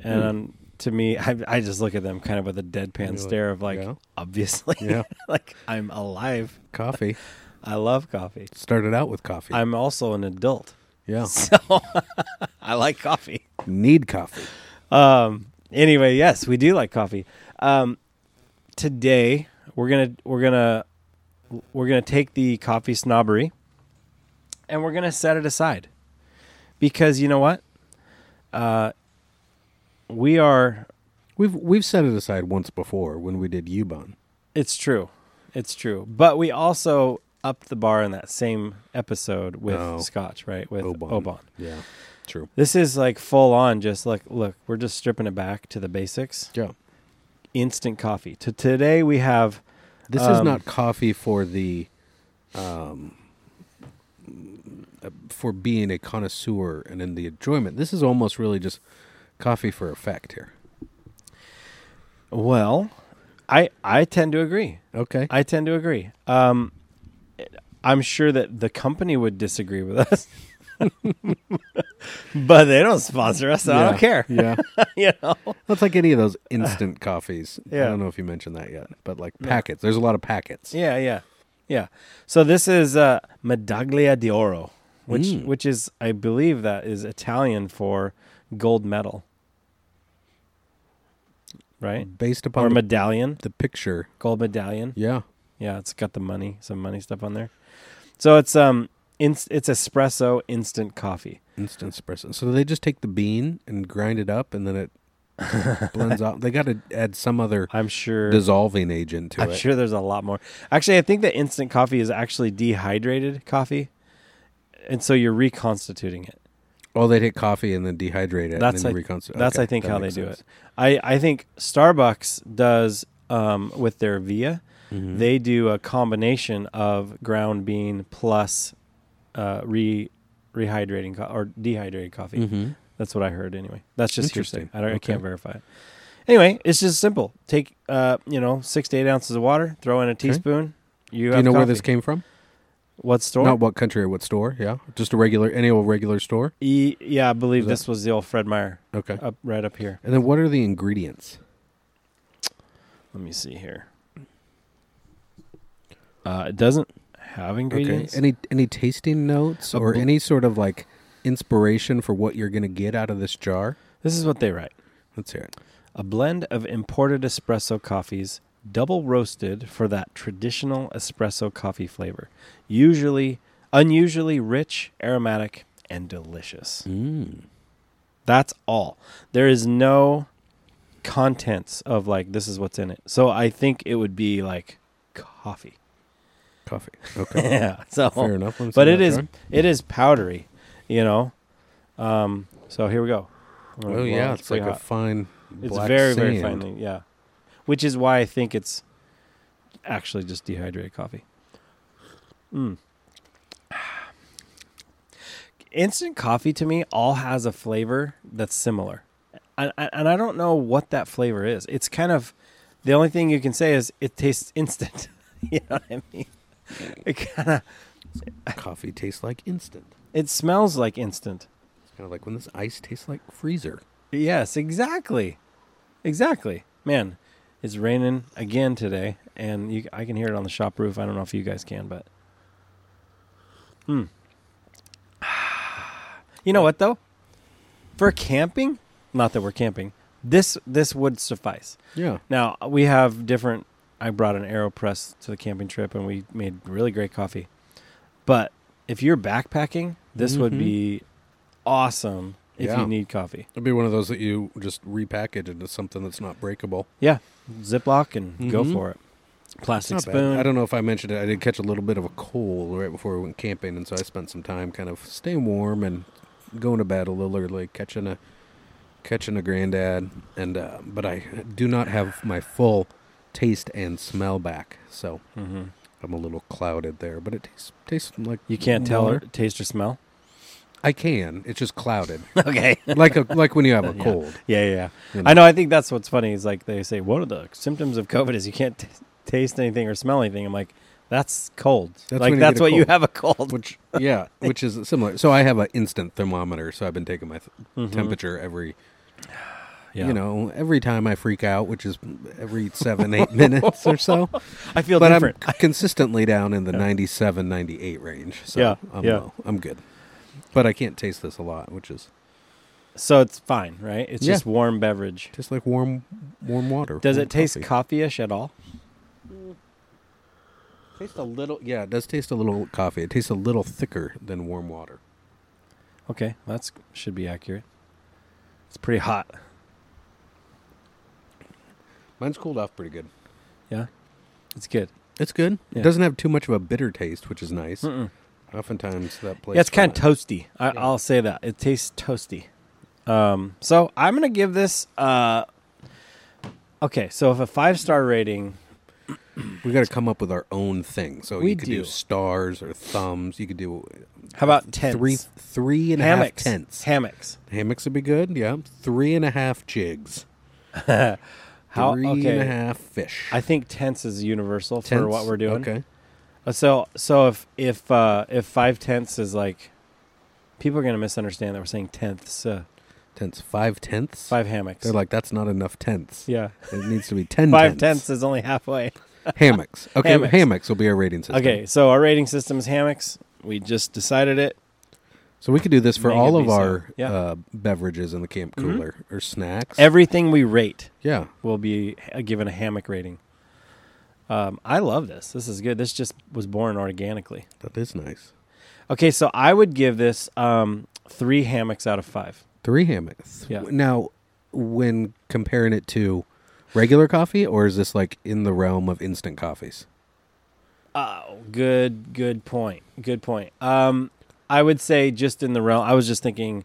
Speaker 1: And um, to me, I, I just look at them kind of with a deadpan
Speaker 2: You're like,
Speaker 1: stare of like,
Speaker 2: "Yeah."
Speaker 1: obviously,
Speaker 2: Yeah.
Speaker 1: like I'm alive.
Speaker 2: Coffee.
Speaker 1: I love coffee.
Speaker 2: Started out with coffee.
Speaker 1: I'm also an adult,
Speaker 2: yeah.
Speaker 1: so I like coffee.
Speaker 2: Need coffee.
Speaker 1: Um. Anyway, yes, we do like coffee. Um. Today we're gonna we're gonna we're gonna take the coffee snobbery, and we're gonna set it aside, because you know what, uh, we are.
Speaker 2: We've we've set it aside once before when we did Oban.
Speaker 1: It's true, it's true. But we also upped the bar in that same episode with
Speaker 2: Oh.
Speaker 1: Scotch, right? With
Speaker 2: Obon.
Speaker 1: Oban.
Speaker 2: Yeah. True.
Speaker 1: This is like full on. Just like look, we're just stripping it back to the basics.
Speaker 2: Yeah.
Speaker 1: Instant coffee. To today we have
Speaker 2: This is
Speaker 1: Um,
Speaker 2: not coffee for the um uh, for being a connoisseur and in the enjoyment. This is almost really just coffee for effect here.
Speaker 1: Well, I I tend to agree.
Speaker 2: Okay.
Speaker 1: I tend to agree. Um, I'm sure that the company would disagree with us, but they don't sponsor us, so I don't care.
Speaker 2: Yeah.
Speaker 1: you know,
Speaker 2: That's like any of those instant coffees.
Speaker 1: Yeah.
Speaker 2: I don't know if you mentioned that yet, but like packets. There's a lot of packets.
Speaker 1: yeah, yeah, yeah. So this is uh, Medaglia d'Oro, which
Speaker 2: Mm.
Speaker 1: which is I believe that is Italian for gold medal, right?
Speaker 2: Based
Speaker 1: Or
Speaker 2: upon the,
Speaker 1: medallion,
Speaker 2: the picture.
Speaker 1: gold medallion.
Speaker 2: Yeah.
Speaker 1: Yeah, it's got the money, some money stuff on there. So it's um, inst- it's espresso instant coffee.
Speaker 2: Instant espresso. So they just take the bean and grind it up and then it blends out. They got to add some other
Speaker 1: I'm sure.
Speaker 2: dissolving agent to
Speaker 1: I'm
Speaker 2: it.
Speaker 1: sure there's a lot more. Actually, I think that instant coffee is actually dehydrated coffee, and so you're reconstituting it.
Speaker 2: Oh, they take coffee and then dehydrate it.
Speaker 1: That's
Speaker 2: and then
Speaker 1: I-
Speaker 2: reconstitute.
Speaker 1: That's
Speaker 2: okay,
Speaker 1: I think
Speaker 2: that
Speaker 1: how they
Speaker 2: makes
Speaker 1: do it. I I think Starbucks does um, with their Via.
Speaker 2: Mhm.
Speaker 1: They do a combination of ground bean plus uh, re rehydrating co- or dehydrated coffee.
Speaker 2: Mhm.
Speaker 1: That's what I heard anyway. That's just hearsay.
Speaker 2: Interesting.
Speaker 1: I don't. I can't verify it. Anyway, it's just simple. Take uh, you know, six to eight ounces of water. Throw in a teaspoon. You
Speaker 2: Do you
Speaker 1: have
Speaker 2: know where this came from?
Speaker 1: What store?
Speaker 2: Not what country or what store. Yeah, just a regular, any old regular store.
Speaker 1: E- yeah, I believe
Speaker 2: Is that-
Speaker 1: this was the old Fred Meyer
Speaker 2: Okay.
Speaker 1: up right up here.
Speaker 2: And then what are the ingredients?
Speaker 1: Let me see here. Uh, it doesn't have ingredients.
Speaker 2: Okay. Any any tasting notes or
Speaker 1: bl-
Speaker 2: any sort of like inspiration for what you're going to get out of this jar?
Speaker 1: this is what they write:
Speaker 2: Let's hear it.
Speaker 1: a blend of imported espresso coffees, double roasted for that traditional espresso coffee flavor. Usually, unusually rich, aromatic, and delicious.
Speaker 2: Mm.
Speaker 1: That's all. There is no contents of like this is what's in it. So I think it would be like coffee.
Speaker 2: Coffee. Okay.
Speaker 1: yeah. So
Speaker 2: Fair enough.
Speaker 1: But it is
Speaker 2: drawing.
Speaker 1: it is powdery, you know. Um so here we go.
Speaker 2: Oh
Speaker 1: Well,
Speaker 2: yeah, it's like
Speaker 1: pretty
Speaker 2: a fine.
Speaker 1: It's very very
Speaker 2: sand.
Speaker 1: finely, yeah. Which is why I think it's actually just dehydrated coffee. Mm. Instant coffee to me all has a flavor that's similar. And, and I don't know what that flavor is. It's kind of the only thing you can say is it tastes instant. you know what I mean? It kind of
Speaker 2: Coffee tastes like instant.
Speaker 1: it smells like instant.
Speaker 2: It's kind of like when this ice tastes like freezer.
Speaker 1: Yes, exactly. Exactly. Man, it's raining again today, and you, I can hear it on the shop roof. I don't know if you guys can, but. Hmm. You know what, though? For camping, not that we're camping, this this would suffice.
Speaker 2: Yeah.
Speaker 1: Now, we have different. I brought an AeroPress to the camping trip, and we made really great coffee. But if you're backpacking, this would
Speaker 2: Mhm.
Speaker 1: be awesome if
Speaker 2: Yeah.
Speaker 1: you need coffee.
Speaker 2: It'd be one of those that you just repackage into something that's not breakable.
Speaker 1: Yeah, Ziploc and go
Speaker 2: Mhm.
Speaker 1: for it. Plastic
Speaker 2: Not bad.
Speaker 1: spoon.
Speaker 2: I don't know if I mentioned it. I did catch a little bit of a cold right before we went camping, and so I spent some time kind of staying warm and going to bed a little early, catching a catching a granddad. And uh, but I do not have my full taste and smell back, so
Speaker 1: hmm
Speaker 2: I'm a little clouded there. But it tastes tastes like
Speaker 1: You can't tell
Speaker 2: water.
Speaker 1: or taste or smell.
Speaker 2: I can. It's just clouded,
Speaker 1: okay.
Speaker 2: like a like when you have a
Speaker 1: Yeah.
Speaker 2: cold.
Speaker 1: Yeah, yeah. yeah.
Speaker 2: you know.
Speaker 1: I know. I think that's what's funny is like they say one of the symptoms of COVID is you can't t- taste anything or smell anything. I'm like, that's cold.
Speaker 2: That's
Speaker 1: like that's what you have a cold.
Speaker 2: Which yeah, which is similar. So I have an instant thermometer, so I've been taking my th-
Speaker 1: Mhm.
Speaker 2: temperature every
Speaker 1: Yeah.
Speaker 2: you know, every time I freak out, which is every seven, eight minutes or so.
Speaker 1: I feel
Speaker 2: but
Speaker 1: different.
Speaker 2: I'm consistently down in the 97, 98 range. So
Speaker 1: Yeah,
Speaker 2: I'm,
Speaker 1: yeah.
Speaker 2: low. I'm good. But I can't taste this a lot, which is
Speaker 1: so it's fine, right? It's
Speaker 2: Yeah.
Speaker 1: just warm beverage.
Speaker 2: just like warm warm water.
Speaker 1: Does
Speaker 2: warm
Speaker 1: it taste
Speaker 2: coffee.
Speaker 1: coffee-ish at all? Mm.
Speaker 2: taste a little? Yeah, it does taste a little coffee. It tastes a little thicker than warm water.
Speaker 1: Okay, that's should be accurate. It's pretty hot.
Speaker 2: Mine's cooled off pretty good.
Speaker 1: Yeah, it's good.
Speaker 2: It's good.
Speaker 1: Yeah.
Speaker 2: It doesn't have too much of a bitter taste, which is nice.
Speaker 1: Mm-mm.
Speaker 2: Oftentimes that place.
Speaker 1: Yeah, it's kind of toasty. I,
Speaker 2: Yeah.
Speaker 1: I'll say that it tastes toasty. Um, so I'm gonna give this. Uh, okay, so if a five star rating,
Speaker 2: We got to come up with our own thing. So
Speaker 1: We
Speaker 2: you could do.
Speaker 1: do.
Speaker 2: stars or thumbs. You could do
Speaker 1: how about tents?
Speaker 2: three three and a half
Speaker 1: hammocks.
Speaker 2: tents.
Speaker 1: Hammocks.
Speaker 2: Hammocks would be good. Yeah, three and a half jigs.
Speaker 1: How?
Speaker 2: Three and
Speaker 1: okay.
Speaker 2: a half fish.
Speaker 1: I think tents is universal for what we're doing.
Speaker 2: Okay.
Speaker 1: Uh, So so if if uh, if five tenths is like, people are gonna misunderstand that we're saying tenths. Uh,
Speaker 2: Tenths. Five tenths.
Speaker 1: five hammocks.
Speaker 2: They're like that's not enough tenths.
Speaker 1: yeah.
Speaker 2: It needs to be ten.
Speaker 1: Five
Speaker 2: tenths.
Speaker 1: tenths is only halfway.
Speaker 2: hammocks. Okay,
Speaker 1: Hammocks.
Speaker 2: hammocks. will be our rating system.
Speaker 1: Okay, so our rating system is hammocks. We just decided it.
Speaker 2: So we could do this for
Speaker 1: Make
Speaker 2: all of
Speaker 1: so.
Speaker 2: our
Speaker 1: Yeah.
Speaker 2: uh, beverages in the camp
Speaker 1: Mhm.
Speaker 2: cooler or snacks.
Speaker 1: Everything we rate
Speaker 2: yeah.
Speaker 1: will be uh, given a hammock rating. Um, I love this. This is good. This just was born organically.
Speaker 2: That is nice.
Speaker 1: Okay, so I would give this um, three hammocks out of five.
Speaker 2: Three hammocks.
Speaker 1: Yeah.
Speaker 2: Now, when comparing it to regular coffee, or is this like in the realm of instant coffees?
Speaker 1: Oh, good, good point. Good point. Um, I would say just in the realm. I was just thinking,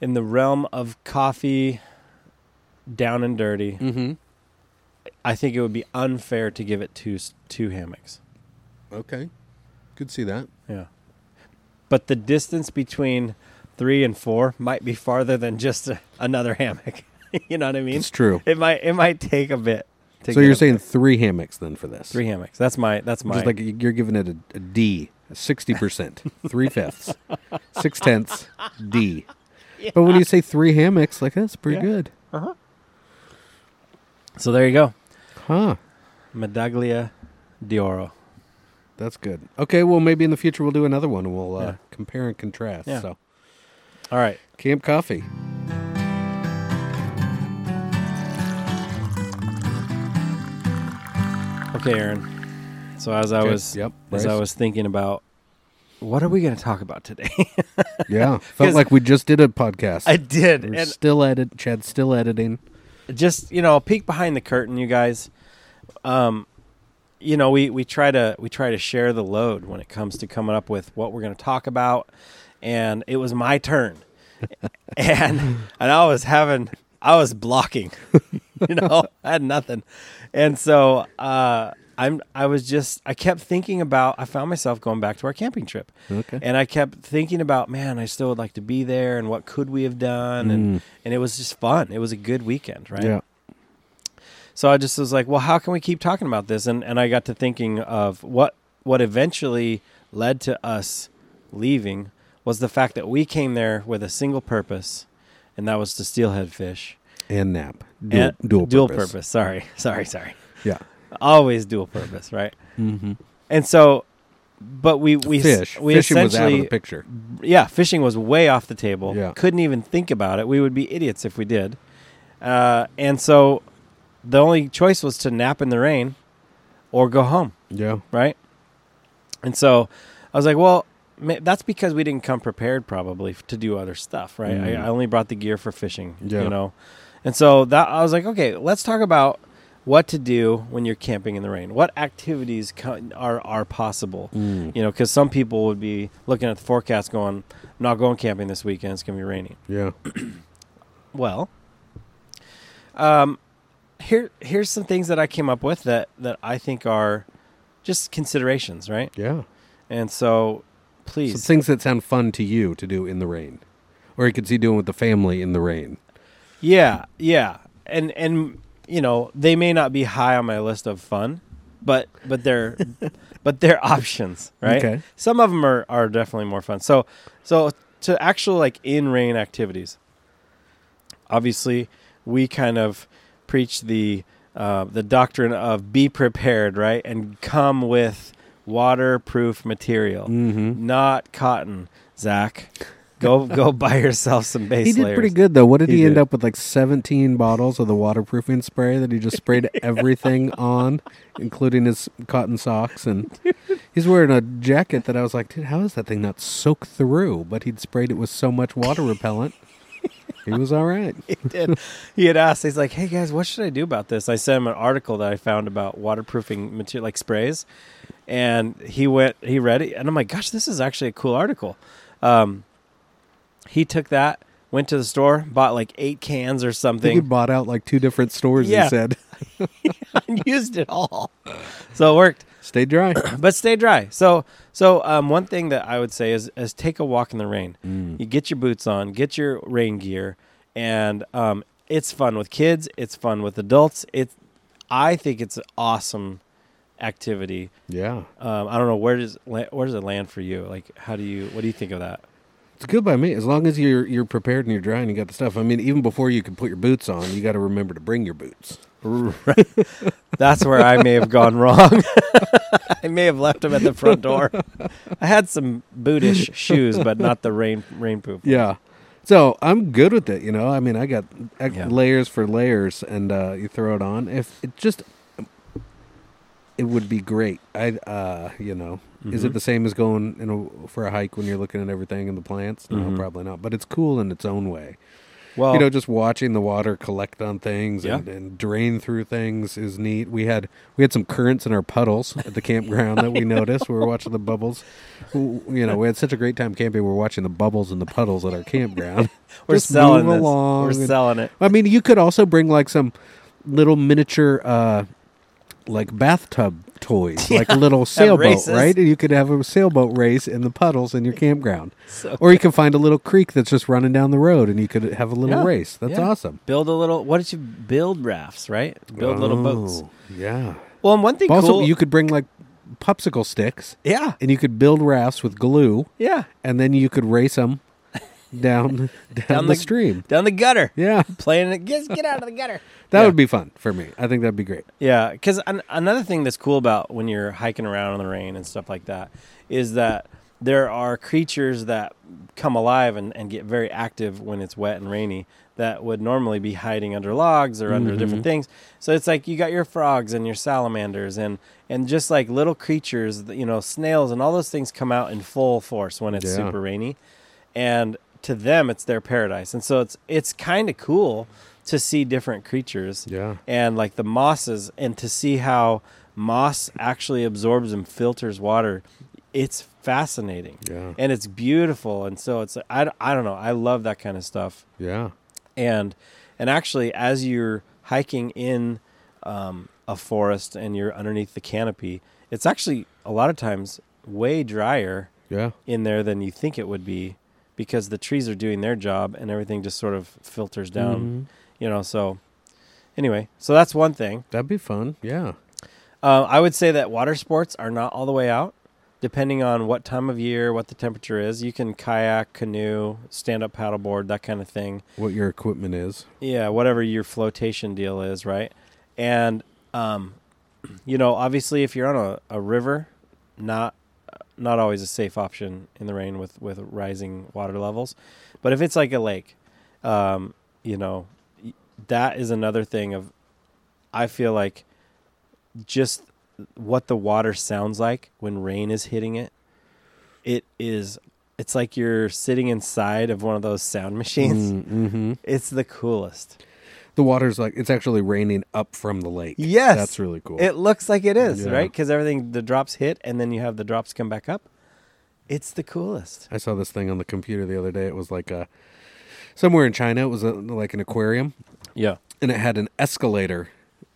Speaker 1: in the realm of coffee, down and dirty.
Speaker 2: Mm-hmm.
Speaker 1: I think it would be unfair to give it two two hammocks.
Speaker 2: Okay. Could see that.
Speaker 1: Yeah, but the distance between three and four might be farther than just a, another hammock. you know what I mean?
Speaker 2: It's true.
Speaker 1: It might it might take a bit. To
Speaker 2: So you're saying
Speaker 1: there.
Speaker 2: three hammocks then for this?
Speaker 1: three hammocks? That's my that's my
Speaker 2: Just like you're giving it a, a D, a sixty percent, three fifths, six tenths, D. But when you say three hammocks, like that's pretty
Speaker 1: Yeah.
Speaker 2: good, uh-huh.
Speaker 1: So there you go,
Speaker 2: huh?
Speaker 1: Medaglia d'Oro.
Speaker 2: That's good. Okay, well maybe in the future we'll do another one and we'll uh,
Speaker 1: Yeah.
Speaker 2: compare and contrast.
Speaker 1: Yeah.
Speaker 2: So
Speaker 1: All right.
Speaker 2: Camp Coffee.
Speaker 1: Okay, Aaron. So as I
Speaker 2: Okay,
Speaker 1: was
Speaker 2: yep,
Speaker 1: as I
Speaker 2: Bryce.
Speaker 1: was thinking about what are we going to talk about today?
Speaker 2: Yeah, felt like we just did a podcast.
Speaker 1: I did,
Speaker 2: We're
Speaker 1: and
Speaker 2: still edit. Chad's still editing.
Speaker 1: just you know, a peek behind the curtain, you guys. Um, you know, we we try to we try to share the load when it comes to coming up with what we're going to talk about, and it was my turn, and and I was having I was blocking, you know, I had nothing, and so uh, I'm I was just I kept thinking about I found myself going back to our camping trip,
Speaker 2: Okay.
Speaker 1: and I kept thinking about man I still would like to be there and what could we have done? And
Speaker 2: Mm.
Speaker 1: and it was just fun. It was a good weekend right?
Speaker 2: Yeah.
Speaker 1: So I just was like, well, how can we keep talking about this? And and I got to thinking of what what eventually led to us leaving was the fact that we came there with a single purpose, and that was to steelhead fish.
Speaker 2: And nap. Dual,
Speaker 1: And-
Speaker 2: dual, purpose.
Speaker 1: Sorry, sorry, sorry.
Speaker 2: Yeah.
Speaker 1: Always dual purpose, right?
Speaker 2: Mm-hmm.
Speaker 1: And so, but we we
Speaker 2: Fish.
Speaker 1: we
Speaker 2: Fishing was out of
Speaker 1: essentially
Speaker 2: the picture.
Speaker 1: yeah, fishing was way off the table.
Speaker 2: Yeah.
Speaker 1: Couldn't even think about it. We would be idiots if we did. Uh, and so the only choice was to nap in the rain or go home,
Speaker 2: Yeah.
Speaker 1: right? And so I was like, well, that's because we didn't come prepared probably to do other stuff, right?
Speaker 2: Mm.
Speaker 1: I, I only brought the gear for fishing,
Speaker 2: Yeah.
Speaker 1: you know? And so that I was like, okay, let's talk about what to do when you're camping in the rain. What activities co- are are possible?
Speaker 2: Mm.
Speaker 1: You know, because some people would be looking at the forecast going, I'm not going camping this weekend. It's going to be raining.
Speaker 2: Yeah.
Speaker 1: Well, um, here here's some things that I came up with that that I think are just considerations, right?
Speaker 2: Yeah.
Speaker 1: And so,
Speaker 2: Some
Speaker 1: please,
Speaker 2: things that sound fun to you to do in the rain. Or you could see doing with the family in the rain.
Speaker 1: yeah, yeah, and and you know they may not be high on my list of fun, but but they're but they're options, right?
Speaker 2: Okay.
Speaker 1: Some of them are are definitely more fun. So so to actual like in rain activities. Obviously, we kind of preach the uh, the doctrine of be prepared, right, and come with waterproof material,
Speaker 2: Mm-hmm.
Speaker 1: not cotton. Zach, go go buy yourself some base
Speaker 2: He did
Speaker 1: layers.
Speaker 2: pretty good though. What did he,
Speaker 1: He
Speaker 2: end up with? Like seventeen bottles of the waterproofing spray that he just sprayed everything on, including his cotton socks. And he's wearing a jacket that I was like, dude, how is that thing not soaked through? But he'd sprayed it with so much water repellent. He was all right.
Speaker 1: he did. He had asked. He's like, "Hey guys, what should I do about this?" I sent him an article that I found about waterproofing material, like sprays, and he went. He read it, and I'm like, "Gosh, this is actually a cool article." Um, he took that, went to the store, bought like eight cans or
Speaker 2: I think he bought out like two different stores.
Speaker 1: Yeah.
Speaker 2: He said,
Speaker 1: and used it all. So it worked.
Speaker 2: "Stay dry."
Speaker 1: but stay dry. So so um, one thing that I would say is is take a walk in the rain.
Speaker 2: Mm.
Speaker 1: You get your boots on, get your rain gear, and um, it's fun with kids. It's fun with adults. It's I think it's an awesome activity.
Speaker 2: Yeah,
Speaker 1: Um, I don't know where does where does it land for you? Like how do you what do you think of that?
Speaker 2: it's good by me as long as you're you're prepared and you're dry and you got the stuff. I mean, even before you can put your boots on, you got to remember to bring your boots.
Speaker 1: That's where I may have gone wrong. I may have left them at the front door. I had some bootish shoes, but not the rain rainproof.
Speaker 2: Yeah. So I'm good with it, you know. I mean, I got
Speaker 1: Yeah.
Speaker 2: layers for layers, and uh, you throw it on. If it just, it would be great. I, uh, you know, is it
Speaker 1: Mhm.
Speaker 2: the same as going know for a hike when you're looking at everything and the plants? No,
Speaker 1: Mhm.
Speaker 2: probably not. But it's cool in its own way.
Speaker 1: Well,
Speaker 2: you know, just watching the water collect on things
Speaker 1: Yeah.
Speaker 2: and, and drain through things is neat. We had we had some currents in our puddles at the campground that we noticed. We were watching the bubbles. You know, we had such a great time camping. We were watching the bubbles in the puddles at our campground.
Speaker 1: we're
Speaker 2: just
Speaker 1: selling
Speaker 2: move
Speaker 1: this.
Speaker 2: along
Speaker 1: We're
Speaker 2: and-
Speaker 1: selling it.
Speaker 2: I mean, you could also bring like some little miniature, uh, like bathtub toys, like a little sailboat, right? And you could have a sailboat race in the puddles in your campground,
Speaker 1: So
Speaker 2: or you can find a little creek that's just running down the road, and you could have a little
Speaker 1: Yeah.
Speaker 2: race. That's
Speaker 1: Yeah.
Speaker 2: awesome.
Speaker 1: build a little. What did you build rafts? Right, build little oh, boats.
Speaker 2: Oh, Yeah.
Speaker 1: Well, and one thing
Speaker 2: Also,
Speaker 1: cool.
Speaker 2: you could bring like popsicle sticks,
Speaker 1: yeah,
Speaker 2: and you could build rafts with glue,
Speaker 1: yeah,
Speaker 2: and then you could race them down down,
Speaker 1: Down
Speaker 2: the,
Speaker 1: the-
Speaker 2: stream.
Speaker 1: down the gutter,
Speaker 2: Yeah,
Speaker 1: playing it. Get get out of the gutter.
Speaker 2: that
Speaker 1: Yeah.
Speaker 2: would be fun for me. I think that'd be great.
Speaker 1: Yeah, because an- another thing that's cool about when you're hiking around in the rain and stuff like that is that there are creatures that come alive and, and get very active when it's wet and rainy that would normally be hiding under logs or under
Speaker 2: Mhm.
Speaker 1: different things. So it's like you got your frogs and your salamanders and and just like little creatures, you know, snails and all those things come out in full force when it's
Speaker 2: Yeah.
Speaker 1: super rainy, and to them it's their paradise. And so it's it's kind of cool to see different creatures
Speaker 2: Yeah.
Speaker 1: and like the mosses and to see how moss actually absorbs and filters water it's fascinating
Speaker 2: Yeah.
Speaker 1: and it's beautiful and so it's I, I don't know i love that kind of stuff
Speaker 2: Yeah.
Speaker 1: and and actually as you're hiking in um, a forest and you're underneath the canopy it's actually a lot of times way drier
Speaker 2: Yeah.
Speaker 1: in there than you think it would be because the trees are doing their job and everything just sort of filters down
Speaker 2: Mhm.
Speaker 1: you know so anyway so that's one thing
Speaker 2: That'd be fun. Yeah.
Speaker 1: uh, i would say that water sports are not all the way out depending on what time of year what the temperature is you can kayak canoe stand up paddleboard that kind of thing
Speaker 2: What your equipment is.
Speaker 1: yeah whatever your flotation deal is right and um you know obviously if you're on a, a river not not always a safe option in the rain with with rising water levels. But if it's like a lake um you know that is another thing of i feel like just what the water sounds like when rain is hitting it it is it's like you're sitting inside of one of those sound machines.
Speaker 2: Mm-hmm.
Speaker 1: it's the coolest
Speaker 2: The water's like it's actually raining up from the lake.
Speaker 1: Yes.
Speaker 2: That's really cool.
Speaker 1: It looks like it is,
Speaker 2: Yeah.
Speaker 1: right? Because everything, the drops hit, and then you have the drops come back up. It's the coolest.
Speaker 2: I saw this thing on the computer the other day. It was like a somewhere in China. It was a, like an aquarium,
Speaker 1: Yeah.
Speaker 2: and it had an escalator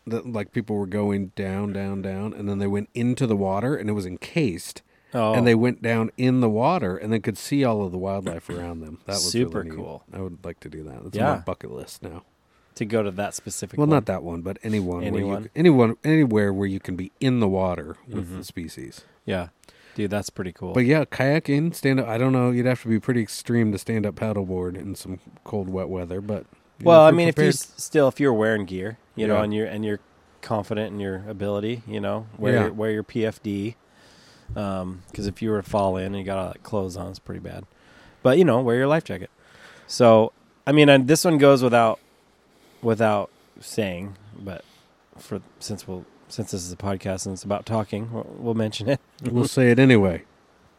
Speaker 2: that like people were going down, down, down, and then they went into the water, and it was encased.
Speaker 1: Oh,
Speaker 2: And they went down in the water, and they could see all of the wildlife around them. That was
Speaker 1: Super
Speaker 2: really
Speaker 1: cool.
Speaker 2: I would like to do that. That's
Speaker 1: Yeah.
Speaker 2: on my bucket list now.
Speaker 1: To go to that specific.
Speaker 2: Well,
Speaker 1: one.
Speaker 2: not that one, but anyone, Where
Speaker 1: Anyone.
Speaker 2: you, anyone, anywhere where you can be in the water with
Speaker 1: Mhm.
Speaker 2: the species.
Speaker 1: Yeah, dude, that's pretty cool.
Speaker 2: But yeah, kayaking, stand up. I don't know. You'd have to be pretty extreme to stand up paddleboard in some cold, wet weather. But you know,
Speaker 1: well, I mean, if you
Speaker 2: prepared-
Speaker 1: still if you're wearing gear, you know, and you're and you're confident in your ability, you know, wear
Speaker 2: Yeah.
Speaker 1: your, wear your PFD. Because if you were to fall in and you got all that clothes on, it's pretty bad. But you know, wear your life jacket. So, I mean, and this one goes without without saying, but for since we'll since this is a podcast and it's about talking, we'll, we'll mention it.
Speaker 2: we'll say it anyway.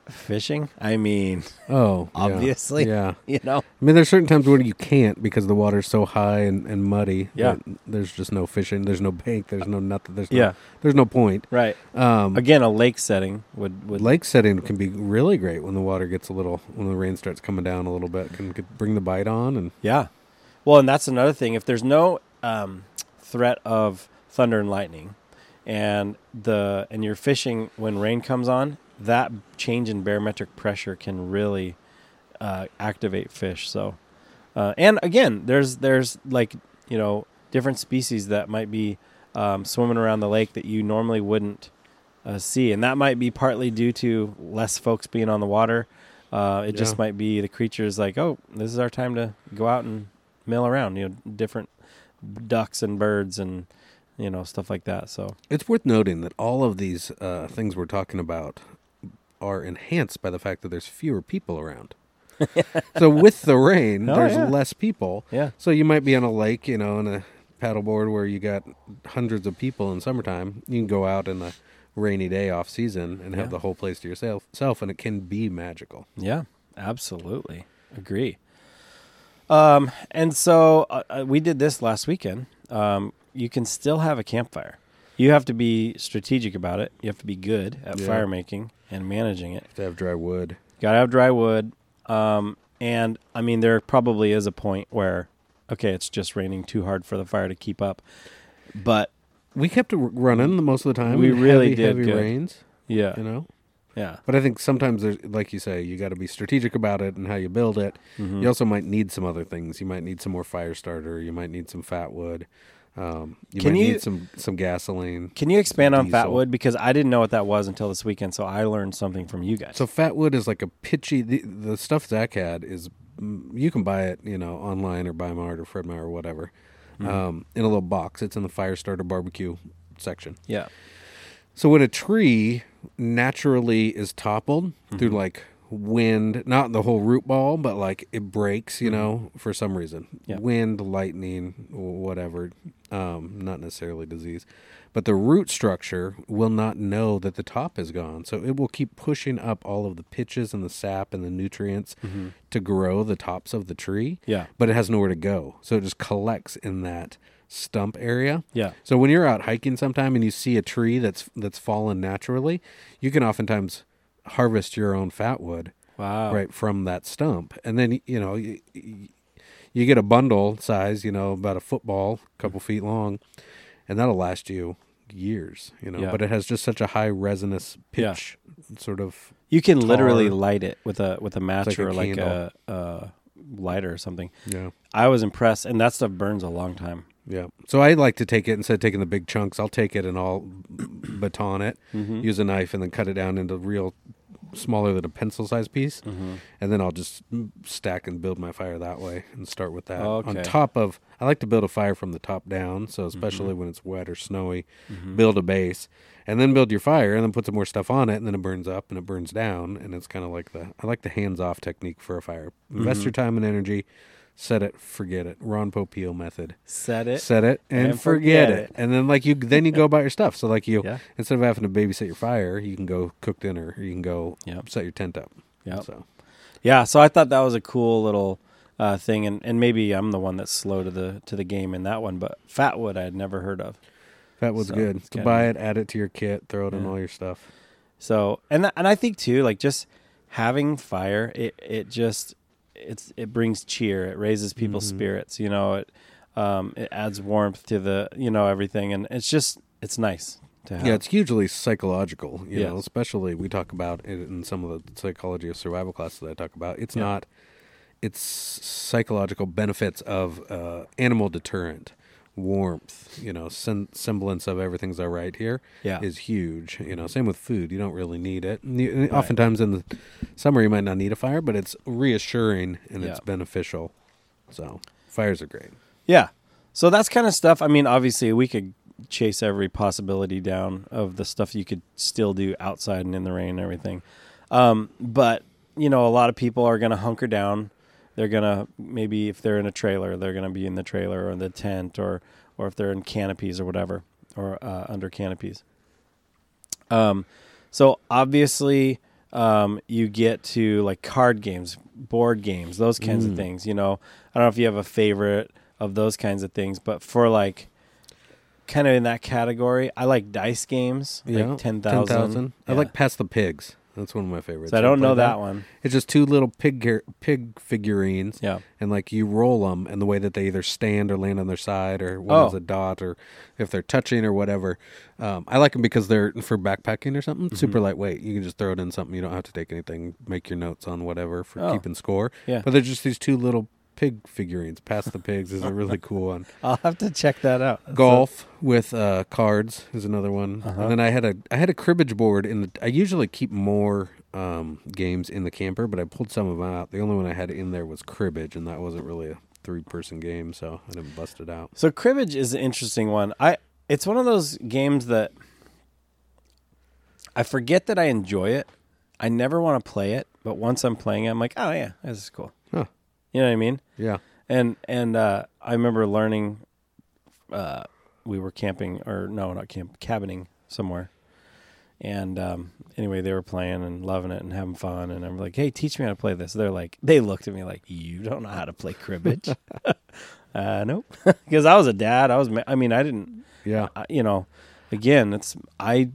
Speaker 1: Fishing. I mean,
Speaker 2: Oh, yeah.
Speaker 1: Obviously.
Speaker 2: yeah.
Speaker 1: you know,
Speaker 2: I mean, there's certain times where you can't because the water's so high and, and muddy.
Speaker 1: Yeah.
Speaker 2: that there's just no fishing. There's no bank. There's no nothing. There's no,
Speaker 1: yeah,
Speaker 2: There's no point.
Speaker 1: right.
Speaker 2: Um,
Speaker 1: Again, a lake setting would would
Speaker 2: lake setting can be really great when the water gets a little when the rain starts coming down a little bit. Can, can bring the bite on and
Speaker 1: Yeah. Well, and that's another thing. If there's no um, threat of thunder and lightning, and the and you're fishing when rain comes on, that change in barometric pressure can really uh, activate fish. So, uh, and again, there's there's like you know different species that might be um, swimming around the lake that you normally wouldn't uh, see, and that might be partly due to less folks being on the water. Uh, it just might be the creatures like, oh, this is our time to go out and mill around. You know, different ducks and birds and you know stuff like that. So
Speaker 2: It's worth noting that all of these uh, things we're talking about are enhanced by the fact that there's fewer people around. so with the rain,
Speaker 1: Oh,
Speaker 2: there's
Speaker 1: yeah.
Speaker 2: less people.
Speaker 1: yeah,
Speaker 2: So you might be on a lake, you know, on a paddleboard where you got hundreds of people in summertime. You can go out in a rainy day off season and have
Speaker 1: Yeah.
Speaker 2: the whole place to yourself, self, and it can be magical.
Speaker 1: yeah, absolutely agree. Um, and so uh, uh, we did this last weekend. Um, you can still have a campfire. You have to be strategic about it. You have to be good at
Speaker 2: Yeah.
Speaker 1: fire making and managing it.
Speaker 2: To have dry wood.
Speaker 1: Got to have dry wood. Um, and I mean, there probably is a point where, okay, it's just raining too hard for the fire to keep up. But
Speaker 2: We kept it running the most of the time.
Speaker 1: We
Speaker 2: in
Speaker 1: really
Speaker 2: heavy,
Speaker 1: did
Speaker 2: heavy
Speaker 1: good.
Speaker 2: rains,
Speaker 1: yeah,
Speaker 2: you know.
Speaker 1: Yeah.
Speaker 2: But I think sometimes there's, like you say, you got to be strategic about it and how you build it.
Speaker 1: Mhm.
Speaker 2: You also might need some other things. You might need some more fire starter. You might need some fat wood. Um, you
Speaker 1: Can
Speaker 2: might
Speaker 1: you-
Speaker 2: need some some gasoline.
Speaker 1: Can you expand on
Speaker 2: Diesel.
Speaker 1: Fatwood because I didn't know what that was until this weekend, so I learned something from you guys.
Speaker 2: So fat wood is like a pitchy. The, the stuff Zach had is mm, you can buy it, you know, online or Bi-Mart or Fred Meyer or whatever,
Speaker 1: Mm-hmm.
Speaker 2: um, in a little box. It's in the fire starter barbecue section.
Speaker 1: yeah,
Speaker 2: So when a tree naturally is toppled through
Speaker 1: Mhm.
Speaker 2: like wind, not the whole root ball, but like it breaks, you
Speaker 1: Mhm.
Speaker 2: know, for some reason,
Speaker 1: Yeah.
Speaker 2: wind, lightning, whatever, um, not necessarily disease, but the root structure will not know that the top is gone. So it will keep pushing up all of the pitches and the sap and the nutrients to grow the tops of the tree.
Speaker 1: Yeah.
Speaker 2: But it has nowhere to go. So it just collects in that stump area.
Speaker 1: Yeah.
Speaker 2: So when you're out hiking sometime and you see a tree that's that's fallen naturally, you can oftentimes harvest your own fat wood
Speaker 1: Wow.
Speaker 2: right from that stump and then you know you, you get a bundle size you know about a football a couple feet long and that'll last you years you know
Speaker 1: Yeah.
Speaker 2: but it has just such a high
Speaker 1: Yeah.
Speaker 2: pitch sort of
Speaker 1: You can literally light it with a with a match
Speaker 2: like a
Speaker 1: or like a, a lighter or something.
Speaker 2: yeah
Speaker 1: I was impressed, and that stuff burns a long time.
Speaker 2: Yeah so i like to take it instead of taking the big chunks i'll take it and i'll baton it
Speaker 1: Mm-hmm.
Speaker 2: use a knife and then cut it down into real smaller than a pencil sized piece
Speaker 1: Mm-hmm.
Speaker 2: and then I'll just stack and build my fire that way and start with that. On top of, I like to build a fire from the top down, so
Speaker 1: Mm-hmm.
Speaker 2: especially when it's wet or snowy, build a base and then build your fire and then put some more stuff on it and then it burns up and it burns down and it's kind of like the I like the hands off technique for a fire. Invest
Speaker 1: Mm-hmm.
Speaker 2: your time and energy, set it, forget it. Ron Popeil method.
Speaker 1: Set it.
Speaker 2: Set it and,
Speaker 1: and
Speaker 2: forget,
Speaker 1: forget
Speaker 2: it.
Speaker 1: it.
Speaker 2: And then like you then you go about your stuff. So like you
Speaker 1: Yeah.
Speaker 2: instead of having to babysit your fire, you can go cook dinner or you can go
Speaker 1: Yep.
Speaker 2: set your tent up.
Speaker 1: Yeah.
Speaker 2: So
Speaker 1: Yeah, so I thought that was a cool little uh, thing, and, and maybe I'm the one that's slow to the to the game in that one. But Fatwood I had never heard of.
Speaker 2: Was
Speaker 1: So,
Speaker 2: good. To buy it, add it to your kit, throw it in all your stuff.
Speaker 1: So and th- and I think too, like just having fire, it it just it's it brings cheer. It raises people's
Speaker 2: Mhm.
Speaker 1: spirits. You know, it um, it adds warmth to the you know everything, and it's just it's nice to have.
Speaker 2: Yeah, it's hugely psychological. You know, especially we talk about it in some of the psychology of survival classes that I talk about. It's
Speaker 1: Yeah.
Speaker 2: not. It's psychological benefits of uh, animal deterrent, warmth. You know, sem- semblance of everything's all right here
Speaker 1: yeah,
Speaker 2: is huge. You know, same with food. You don't really need it. And you- and Oftentimes in the summer, you might not need a fire, but it's reassuring and it's beneficial. So fires are great.
Speaker 1: Yeah. So that's kind of stuff. I mean, obviously, we could chase every possibility down of the stuff you could still do outside and in the rain and everything. Um, but, you know, a lot of people are going to hunker down. They're to, maybe if they're in a trailer, they're to be in the trailer or in the tent or, or if they're in canopies or whatever, or uh, under canopies. Um, so obviously, um, you get to like card games, board games, those kinds of
Speaker 2: Mm.
Speaker 1: things. You know, I don't know if you have a favorite of those kinds of things, but for like kind of in that category, I like dice games,
Speaker 2: Yeah,
Speaker 1: like 10,000.
Speaker 2: 10,000. I like Pass the Pigs. That's one of my favorites.
Speaker 1: So I don't know
Speaker 2: played
Speaker 1: that one.
Speaker 2: It's just two little pig gar- pig figurines,
Speaker 1: Yeah.
Speaker 2: and like you roll them, and the way that they either stand or land on their side, or one
Speaker 1: Oh.
Speaker 2: is a dot, or if they're touching or whatever. Um, I like them because they're for backpacking or something.
Speaker 1: Mm-hmm.
Speaker 2: Super lightweight. You can just throw it in something. You don't have to take anything. Make your notes on whatever for
Speaker 1: Oh.
Speaker 2: keeping score.
Speaker 1: Yeah.
Speaker 2: But they're just these two little pig figurines. Pass the pigs is a really cool one.
Speaker 1: I'll have to check that out. That's
Speaker 2: Golf with uh, cards is another one,
Speaker 1: Uh-huh.
Speaker 2: and then I had a I had a cribbage board in the. I usually keep more um, games in the camper, but I pulled some of them out. The only one I had in there was cribbage, and that wasn't really a three person game, so I didn't bust it out.
Speaker 1: So cribbage is an interesting one. I it's one of those games that I forget that I enjoy it. I never want to play it, but once I'm playing it, I'm like, oh yeah, this is cool. You know what I mean?
Speaker 2: Yeah,
Speaker 1: And and uh, I remember learning. Uh, we were camping, or no, not camp, cabining somewhere. And um, anyway, they were playing and loving it and having fun. And I'm like, "Hey, teach me how to play this." They're like, they looked at me like, "You don't know how to play cribbage." uh, nope, because I was a dad. I was. ma- I mean, I didn't.
Speaker 2: yeah,
Speaker 1: I- you know, again, it's I.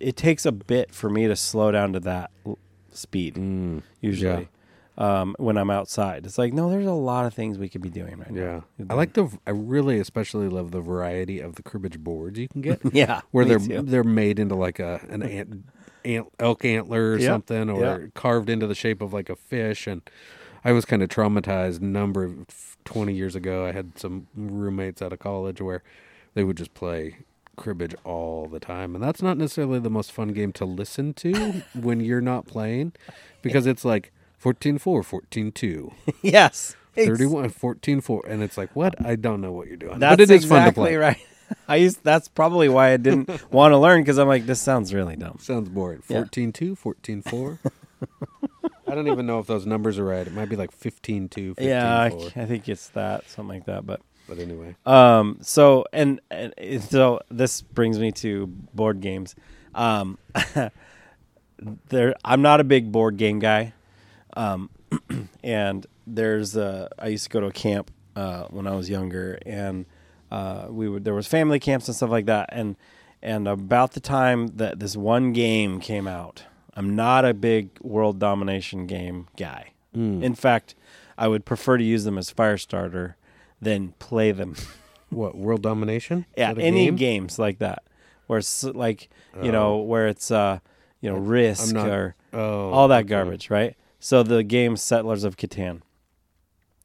Speaker 1: It takes a bit for me to slow down to that l- speed
Speaker 2: mm,
Speaker 1: usually. Um, when I'm outside, it's like no, there's a lot of things we could be doing right
Speaker 2: yeah.
Speaker 1: now.
Speaker 2: I like the. I really especially love the variety of the cribbage boards you can get,
Speaker 1: yeah,
Speaker 2: where they're
Speaker 1: too.
Speaker 2: they're made into like a an ant, ant elk antler or
Speaker 1: Yep,
Speaker 2: something, or
Speaker 1: yep.
Speaker 2: carved into the shape of like a fish. And I was kind of traumatized. Number of twenty years ago, I had some roommates out of college where they would just play cribbage all the time, and that's not necessarily the most fun game to listen to when you're not playing, because it's like 14-4, 14-2,
Speaker 1: yes, ex-
Speaker 2: 31, 14-4, and it's like what? I don't know what you're doing,
Speaker 1: That's
Speaker 2: but it is
Speaker 1: exactly
Speaker 2: fun to play.
Speaker 1: right. I used. That's probably why I didn't want to learn because I'm like, this sounds really dumb.
Speaker 2: Sounds boring.
Speaker 1: Yeah.
Speaker 2: 14-2, 14-4. I don't even know if those numbers are right. It might be like 15-2, 15-4.
Speaker 1: Yeah, I, I think it's that something like that. But
Speaker 2: But anyway,
Speaker 1: Um. So and, and so this brings me to board games. Um. there, I'm not a big board game guy. Um, and there's a. I used to go to a camp uh, when I was younger, and uh, we would there was family camps and stuff like that, and and about the time that this one game came out, I'm not a big world domination game guy. In fact, I would prefer to use them as fire starter than play them.
Speaker 2: what world domination?
Speaker 1: Yeah, any
Speaker 2: game?
Speaker 1: games like that, where it's like you know where it's uh you know risk
Speaker 2: not-
Speaker 1: or
Speaker 2: Oh,
Speaker 1: all that
Speaker 2: okay.
Speaker 1: garbage, right? So the game Settlers of Catan.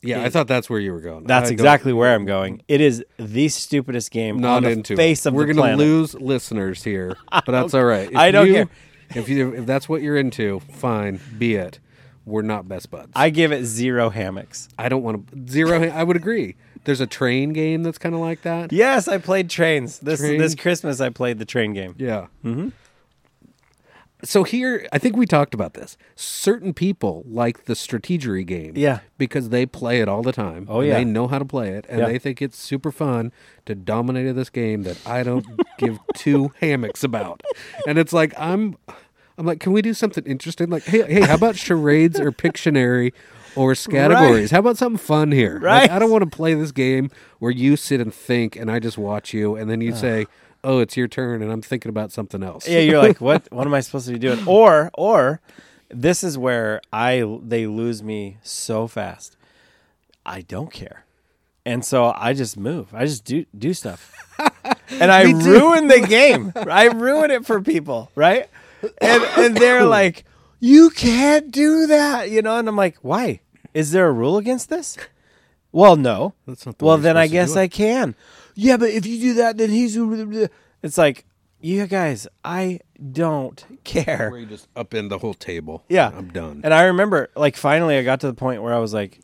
Speaker 2: Yeah, I thought that's where you were going.
Speaker 1: That's
Speaker 2: I
Speaker 1: exactly where I'm going. It is the stupidest game
Speaker 2: Not
Speaker 1: on the
Speaker 2: into
Speaker 1: face
Speaker 2: it.
Speaker 1: of
Speaker 2: We're
Speaker 1: the
Speaker 2: gonna lose listeners here, but that's all right. If
Speaker 1: I don't
Speaker 2: you,
Speaker 1: care.
Speaker 2: If you if that's what you're into, fine, be it. We're not best buds.
Speaker 1: I give it zero hammocks.
Speaker 2: I don't want to zero. I would agree. There's a train game that's kind of like that.
Speaker 1: Yes, I played trains this
Speaker 2: Train?
Speaker 1: this Christmas. I played the train game.
Speaker 2: Yeah. Mm-hmm. So here, I think we talked about this. Certain people like the strategery game,
Speaker 1: Yeah.
Speaker 2: because they play it all the time.
Speaker 1: Oh, yeah.
Speaker 2: they know how to play it, and
Speaker 1: Yeah.
Speaker 2: they think it's super fun to dominate this game that I don't give two hammocks about. And it's like I'm, I'm like, can we do something interesting? Like, hey, hey, how about charades or Pictionary? Or categories. How about something fun here? Like,
Speaker 1: Right.
Speaker 2: I don't want to play this game where you sit and think, and I just watch you, and then you say, "Oh, it's your turn," and I'm thinking about something else.
Speaker 1: Yeah, you're like, what? What am I supposed to be doing? Or, or, this is where I they lose me so fast. I don't care, and so I just move. I just do do stuff, and I ruin the game. I ruin it for people, right? And and they're like, you can't do that, you know. And I'm like, why? Is there a rule against this? Well, no.
Speaker 2: That's not the
Speaker 1: well,
Speaker 2: way you're
Speaker 1: then I
Speaker 2: supposed to
Speaker 1: guess
Speaker 2: do it.
Speaker 1: I can. Yeah, but if you do that, then he's. It's like, you guys, I don't care.
Speaker 2: Where you just up in the whole table.
Speaker 1: Yeah.
Speaker 2: I'm done.
Speaker 1: And I remember, like, finally, I got to the point where I was like,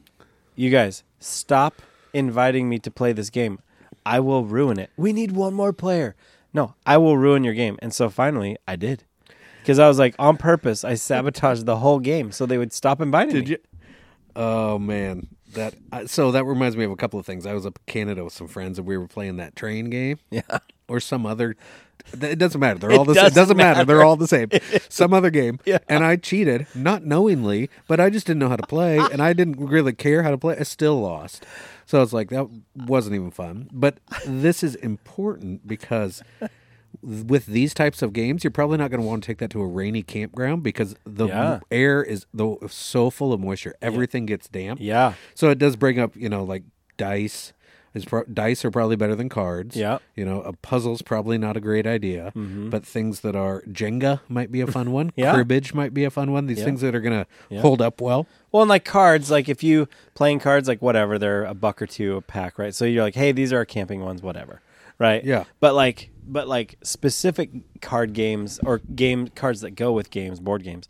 Speaker 1: you guys, stop inviting me to play this game. I will ruin it. We need one more player. No, I will ruin your game. And so finally, I did. Because I was like, on purpose, I sabotaged the whole game so they would stop inviting
Speaker 2: Did
Speaker 1: me.
Speaker 2: you? Oh man, that I- so that reminds me of a couple of things. I was up in Canada with some friends and we were playing that train game.
Speaker 1: Yeah.
Speaker 2: Or some other. It doesn't matter. They're all the same. It
Speaker 1: doesn't
Speaker 2: doesn't matter. They're all the same. Some other game.
Speaker 1: Yeah.
Speaker 2: And I cheated, not knowingly, but I just didn't know how to play, and I didn't really care how to play. I still lost. So it's like that wasn't even fun. But this is important because with these types of games, you're probably not going to want to take that to a rainy campground because the
Speaker 1: Yeah.
Speaker 2: air is the so full of moisture. Everything gets damp.
Speaker 1: Yeah.
Speaker 2: So it does bring up, you know, like dice. Is pro- dice are probably better than cards.
Speaker 1: Yeah.
Speaker 2: You know, a puzzle's probably not a great idea, mm-hmm. but things that are Jenga might be a fun one.
Speaker 1: Yeah.
Speaker 2: Cribbage might be a fun one. These
Speaker 1: Yeah.
Speaker 2: things that are going to
Speaker 1: Yeah.
Speaker 2: hold up well.
Speaker 1: Well, and like cards, like if you playing cards, like whatever, they're a buck or two a pack, right? So you're like, hey, these are camping ones, whatever, right?
Speaker 2: Yeah.
Speaker 1: But like, but like specific card games or game cards that go with games, board games,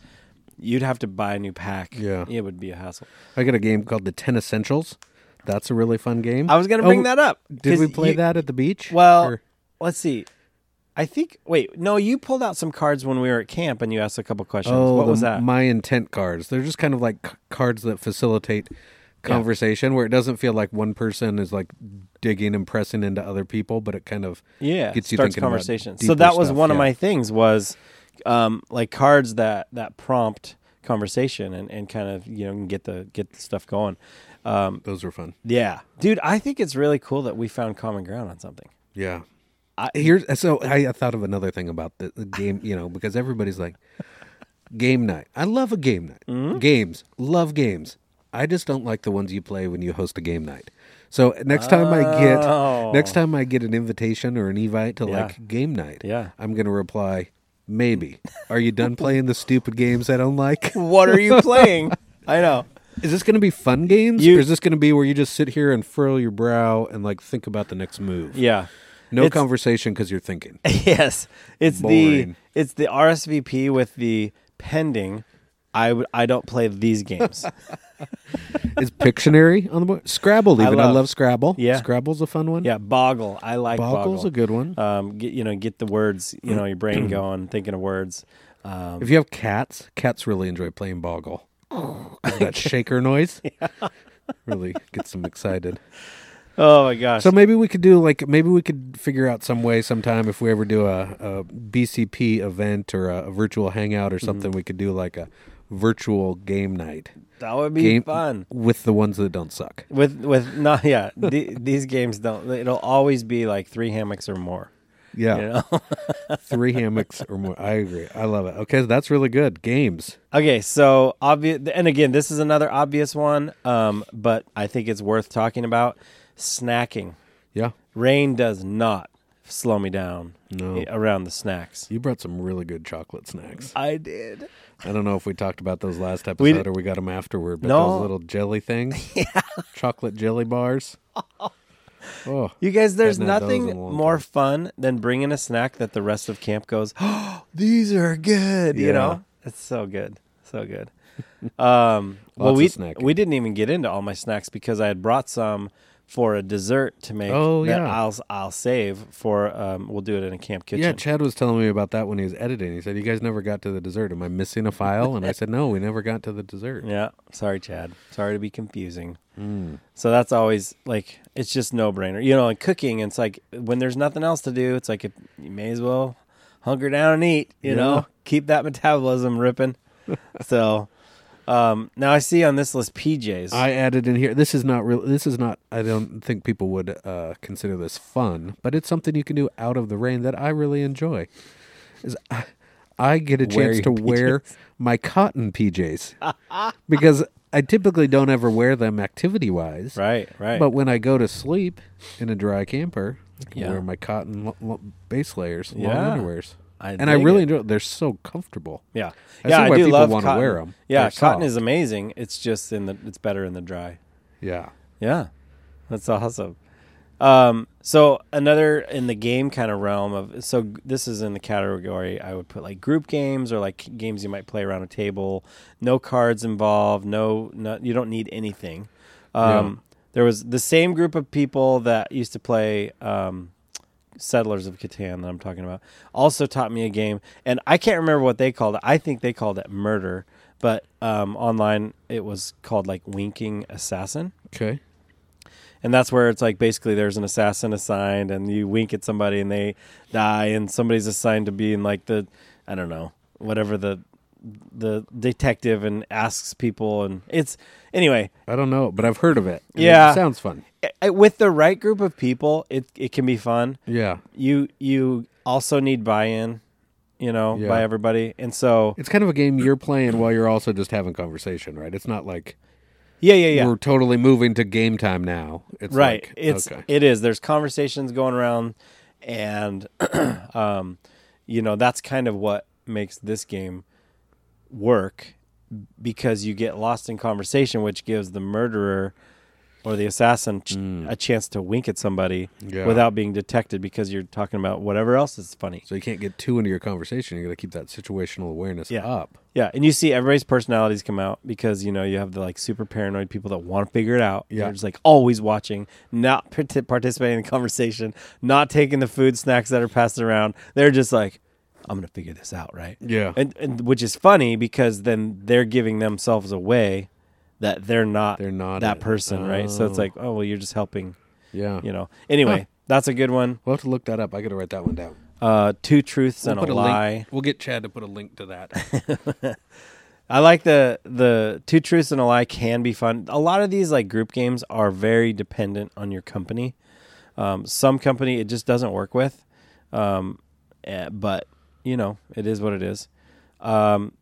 Speaker 1: you'd have to buy a new pack.
Speaker 2: Yeah.
Speaker 1: it would be a hassle.
Speaker 2: I got a game called the Ten Essentials. That's a really fun game.
Speaker 1: I was gonna bring
Speaker 2: Oh,
Speaker 1: that up.
Speaker 2: Did
Speaker 1: 'cause
Speaker 2: we play
Speaker 1: you-
Speaker 2: that at the beach?
Speaker 1: Well,
Speaker 2: Or-
Speaker 1: let's see. I think. Wait, no, you pulled out some cards when we were at camp, and you asked a couple questions.
Speaker 2: oh,
Speaker 1: what
Speaker 2: the
Speaker 1: was that?
Speaker 2: My intent cards. They're just kind of like c- cards that facilitate conversation, where it doesn't feel like one person is like digging and pressing into other people, but it kind of
Speaker 1: yeah
Speaker 2: gets you
Speaker 1: starts
Speaker 2: thinking
Speaker 1: conversation so that was
Speaker 2: stuff,
Speaker 1: one of my things was um like cards that that prompt conversation and and kind of you know get the get the stuff going um
Speaker 2: those were fun.
Speaker 1: yeah dude i think it's really cool that we found common ground on something
Speaker 2: Yeah.
Speaker 1: I-
Speaker 2: Here's so I, I thought of another thing about the, the game, you know, because everybody's like game night. I love a game night.
Speaker 1: Mm-hmm.
Speaker 2: Games, love games. I just don't like the ones you play when you host a game night. So next time I
Speaker 1: Oh.
Speaker 2: get next oh. time I get an invitation or an invite to
Speaker 1: Yeah.
Speaker 2: like game night,
Speaker 1: Yeah.
Speaker 2: I'm gonna reply, maybe. Are you done playing the stupid games I don't like?
Speaker 1: what are you playing i know
Speaker 2: Is this gonna be fun games?
Speaker 1: You-
Speaker 2: or is this gonna be where you just sit here and furl your brow and like think about the next move?
Speaker 1: yeah
Speaker 2: No
Speaker 1: It's-
Speaker 2: conversation because you're thinking.
Speaker 1: yes it's
Speaker 2: Boring.
Speaker 1: the it's the rsvp with the pending i i don't play these games
Speaker 2: Is Pictionary on the board? Scrabble, even. I love,
Speaker 1: love-
Speaker 2: Scrabble.
Speaker 1: Yeah.
Speaker 2: Scrabble's a fun one.
Speaker 1: yeah boggle i like
Speaker 2: Boggle's
Speaker 1: boggle
Speaker 2: a good one.
Speaker 1: um get you know get the words you know your brain going thinking of words um
Speaker 2: if you have cats, cats really enjoy playing Boggle. that shaker noise really gets them excited.
Speaker 1: Oh my gosh.
Speaker 2: So maybe we could do like maybe we could figure out some way sometime if we ever do a, a BCP event or a, virtual hangout or
Speaker 1: Mm-hmm.
Speaker 2: something. We could do like a virtual game night
Speaker 1: that would be
Speaker 2: game
Speaker 1: fun.
Speaker 2: with the ones that don't suck.
Speaker 1: With with not yeah, the, these games don't. It'll always be like three hammocks or more.
Speaker 2: Yeah,
Speaker 1: You know.
Speaker 2: three hammocks or more. I agree. I love it. Okay, that's really good. Games.
Speaker 1: Okay, so obvious, and again, this is another obvious one, um, but I think it's worth talking about. Snacking.
Speaker 2: Yeah.
Speaker 1: Rain does not slow me down
Speaker 2: No.
Speaker 1: around the snacks.
Speaker 2: You brought some really good chocolate snacks.
Speaker 1: I did.
Speaker 2: I don't know if we talked about those last episode or we got them afterward, but
Speaker 1: No.
Speaker 2: those little jelly things, chocolate jelly bars. Oh,
Speaker 1: You guys, there's
Speaker 2: Hadn't had those in
Speaker 1: nothing
Speaker 2: long
Speaker 1: more fun than bringing a snack that the rest of camp goes, oh, these are good. You
Speaker 2: Yeah.
Speaker 1: know, it's so good, so good. Um, well,
Speaker 2: Lots
Speaker 1: we
Speaker 2: of snacking.
Speaker 1: we didn't even get into all my snacks because I had brought some for a dessert to make.
Speaker 2: Oh,
Speaker 1: that
Speaker 2: yeah.
Speaker 1: I'll I'll save for. Um, we'll do it in a camp kitchen.
Speaker 2: yeah. Chad was telling me about that when he was editing. He said, "You guys never got to the dessert. Am I missing a file?" And I said, "No, we never got to the dessert."
Speaker 1: Yeah, sorry, Chad. Sorry to be confusing.
Speaker 2: Mm.
Speaker 1: So that's always like it's just no brainer. You know, in cooking, it's like when there's nothing else to do, it's like if, you may as well hunker down and eat. You
Speaker 2: Yeah.
Speaker 1: know, keep that metabolism ripping. so um, now I see on this list PJs.
Speaker 2: I added in here. This is not real. This is not. I don't think people would uh, consider this fun, but it's something you can do out of the rain that I really enjoy. Is I, I get a
Speaker 1: Wear
Speaker 2: chance to
Speaker 1: your
Speaker 2: wear my cotton PJs because I typically don't ever wear them activity wise.
Speaker 1: right, right.
Speaker 2: But when I go to sleep in a dry camper, I can
Speaker 1: Yeah.
Speaker 2: wear my cotton lo- lo- base layers, long
Speaker 1: Yeah.
Speaker 2: underwears,
Speaker 1: I
Speaker 2: and I really
Speaker 1: it.
Speaker 2: enjoy. They're so comfortable.
Speaker 1: yeah,
Speaker 2: I
Speaker 1: yeah. I do
Speaker 2: people
Speaker 1: love
Speaker 2: wanna
Speaker 1: cotton.
Speaker 2: wear 'em.
Speaker 1: Yeah,
Speaker 2: They're
Speaker 1: cotton
Speaker 2: soft.
Speaker 1: is amazing. It's just in the. It's better in the dry.
Speaker 2: Yeah.
Speaker 1: Yeah, that's awesome. Um, so another in the game kind of realm of so this is in the category I would put like group games or like games you might play around a table. No cards involved. No, no you don't need anything. Um, There was the same group of people that used to play um, Settlers of Catan that I'm talking about. Also taught me a game, and I can't remember what they called it. I think they called it Murder, but um, online it was called like Winking Assassin
Speaker 2: Okay.
Speaker 1: and that's where it's like basically there's an assassin assigned and you wink at somebody and they die and somebody's assigned to being like the i don't know whatever the the detective and asks people and it's anyway
Speaker 2: I don't know, but I've heard of it.
Speaker 1: Yeah.
Speaker 2: It sounds fun.
Speaker 1: I- I- with the right group of people it it can be fun
Speaker 2: Yeah.
Speaker 1: you you also need buy-in you know
Speaker 2: Yeah.
Speaker 1: by everybody and so
Speaker 2: It's kind of a game you're playing while you're also just having conversation, right? It's not like
Speaker 1: yeah yeah yeah
Speaker 2: we're totally moving to game time now. It's
Speaker 1: right
Speaker 2: like,
Speaker 1: it's
Speaker 2: okay.
Speaker 1: it is there's conversations going around and um you know that's kind of what makes this game work because you get lost in conversation which gives the murderer or the assassin ch- a chance to wink at somebody
Speaker 2: Mm. Yeah.
Speaker 1: without being detected because you're talking about whatever else is funny
Speaker 2: So you can't get too into your conversation. You got to keep that situational awareness
Speaker 1: Yeah.
Speaker 2: up.
Speaker 1: yeah and you see everybody's personalities come out because you know you have the like super paranoid people that want to figure it out
Speaker 2: Yeah.
Speaker 1: they're just like always watching not parti- participating in the conversation not taking the food snacks that are passed around they're just like i'm gonna figure this out right
Speaker 2: Yeah.
Speaker 1: and, and which is funny because then they're giving themselves away that they're not
Speaker 2: They're not
Speaker 1: that
Speaker 2: it.
Speaker 1: person right so it's
Speaker 2: Oh.
Speaker 1: like oh well you're just helping
Speaker 2: yeah.
Speaker 1: you know anyway
Speaker 2: Huh.
Speaker 1: that's a good one
Speaker 2: We'll have to look that up. I got to write that one down.
Speaker 1: uh two truths
Speaker 2: We'll
Speaker 1: and a
Speaker 2: link-
Speaker 1: lie
Speaker 2: We'll get Chad to put a link to that.
Speaker 1: I like the the two truths and a lie can be fun. A lot of these like group games are very dependent on your company. Um, some company it just doesn't work with, um, eh, but you know it is what it is. Um,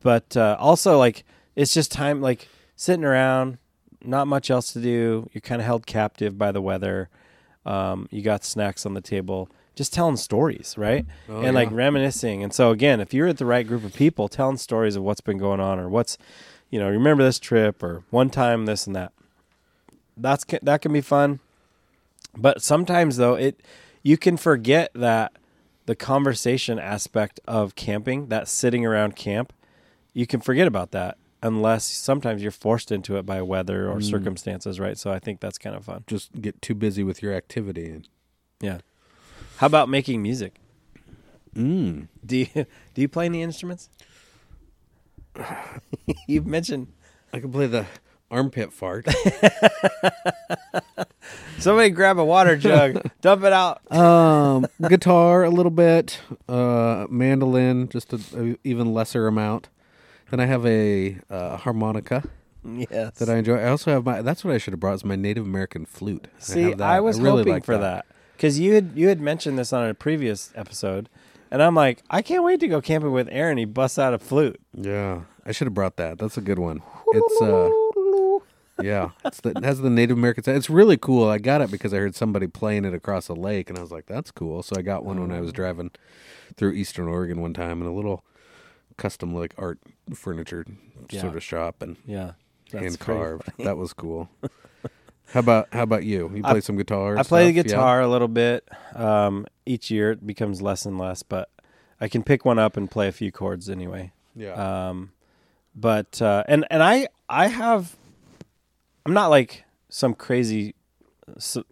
Speaker 1: but uh, also like it's just time like sitting around, not much else to do. You're kind of held captive by the weather. Um, you got snacks on the table, just telling stories, right?
Speaker 2: Oh,
Speaker 1: and like reminiscing. And so again, if you're at the right group of people, telling stories of what's been going on or what's, you know, remember this trip or one time this and that. That's that can be fun. But sometimes though, it you can forget that the conversation aspect of camping, that sitting around camp, you can forget about that unless sometimes you're forced into it by weather or circumstances, right? So I think that's kind of fun.
Speaker 2: Just get too busy with your activity. And,
Speaker 1: Yeah. How about making music?
Speaker 2: mm.
Speaker 1: Do you do you play any instruments? You've mentioned
Speaker 2: I can play the armpit fart.
Speaker 1: Somebody grab a water jug, dump it out.
Speaker 2: um, guitar a little bit, uh, mandolin just a, a even lesser amount. Then I have a uh, harmonica
Speaker 1: Yes.
Speaker 2: that I enjoy. I also have my. That's what I should have brought. Is my Native American flute.
Speaker 1: See,
Speaker 2: have that.
Speaker 1: I was
Speaker 2: really
Speaker 1: hoping
Speaker 2: like
Speaker 1: for that because you had you had mentioned this on a previous episode, and I'm like, I can't wait to go camping with Aaron. He busts out a flute.
Speaker 2: Yeah, I should have brought that. That's a good one. It's uh, yeah, it's the, it has the Native American. sound. It's really cool. I got it because I heard somebody playing it across a lake, and I was like, "That's cool." So I got one when I
Speaker 1: Oh.
Speaker 2: was driving through Eastern Oregon one time in a little custom like art furniture
Speaker 1: Yeah.
Speaker 2: sort of shop and
Speaker 1: Yeah,
Speaker 2: hand carved. That was cool. how about how about you? You
Speaker 1: I-
Speaker 2: play some guitar?
Speaker 1: I play the
Speaker 2: stuff? Yeah?
Speaker 1: guitar a little bit. Um, each year it becomes less and less, but I can pick one up and play a few chords anyway.
Speaker 2: Yeah.
Speaker 1: Um, but uh, and and I I have I'm not like some crazy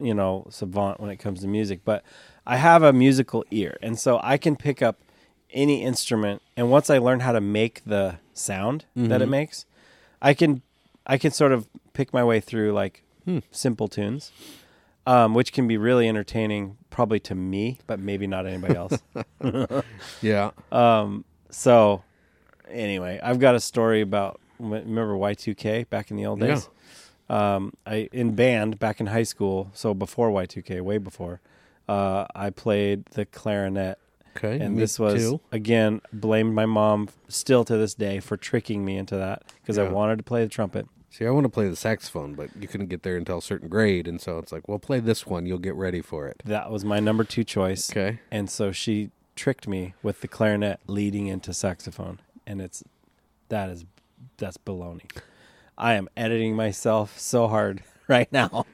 Speaker 1: you know savant when it comes to music, but I have a musical ear, and so I can pick up any instrument. And once I learn how to make the sound that it makes, I can I can sort of pick my way through like simple tunes, um, which can be really entertaining, probably to me, but maybe not anybody else.
Speaker 2: yeah.
Speaker 1: Um, so anyway, I've got a story about remember Y2K back in the old days. Um, I in band back in high school, so before Y2K, way before. Uh, I played the clarinet,
Speaker 2: Okay.
Speaker 1: and this was
Speaker 2: too.
Speaker 1: again blamed my mom still to this day for tricking me into that because I wanted to play the trumpet.
Speaker 2: See, I want to play the saxophone, but you couldn't get there until a certain grade, and so it's like, well, play this one. You'll get ready for it.
Speaker 1: That was my number two choice.
Speaker 2: Okay.
Speaker 1: And so she tricked me with the clarinet leading into saxophone. And it's that is that's baloney. I am editing myself so hard right now.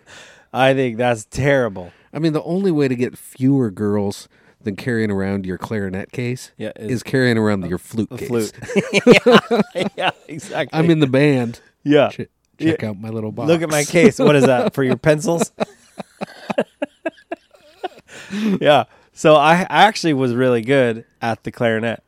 Speaker 1: I think that's terrible.
Speaker 2: I mean, the only way to get fewer girls than carrying around your clarinet case
Speaker 1: Yeah,
Speaker 2: is, carrying around your flute case.
Speaker 1: flute. yeah, yeah, exactly.
Speaker 2: I'm in the band.
Speaker 1: yeah.
Speaker 2: Ch- check out my little box.
Speaker 1: Look at my case. What is that for your pencils? yeah. So I, I actually was really good at the clarinet,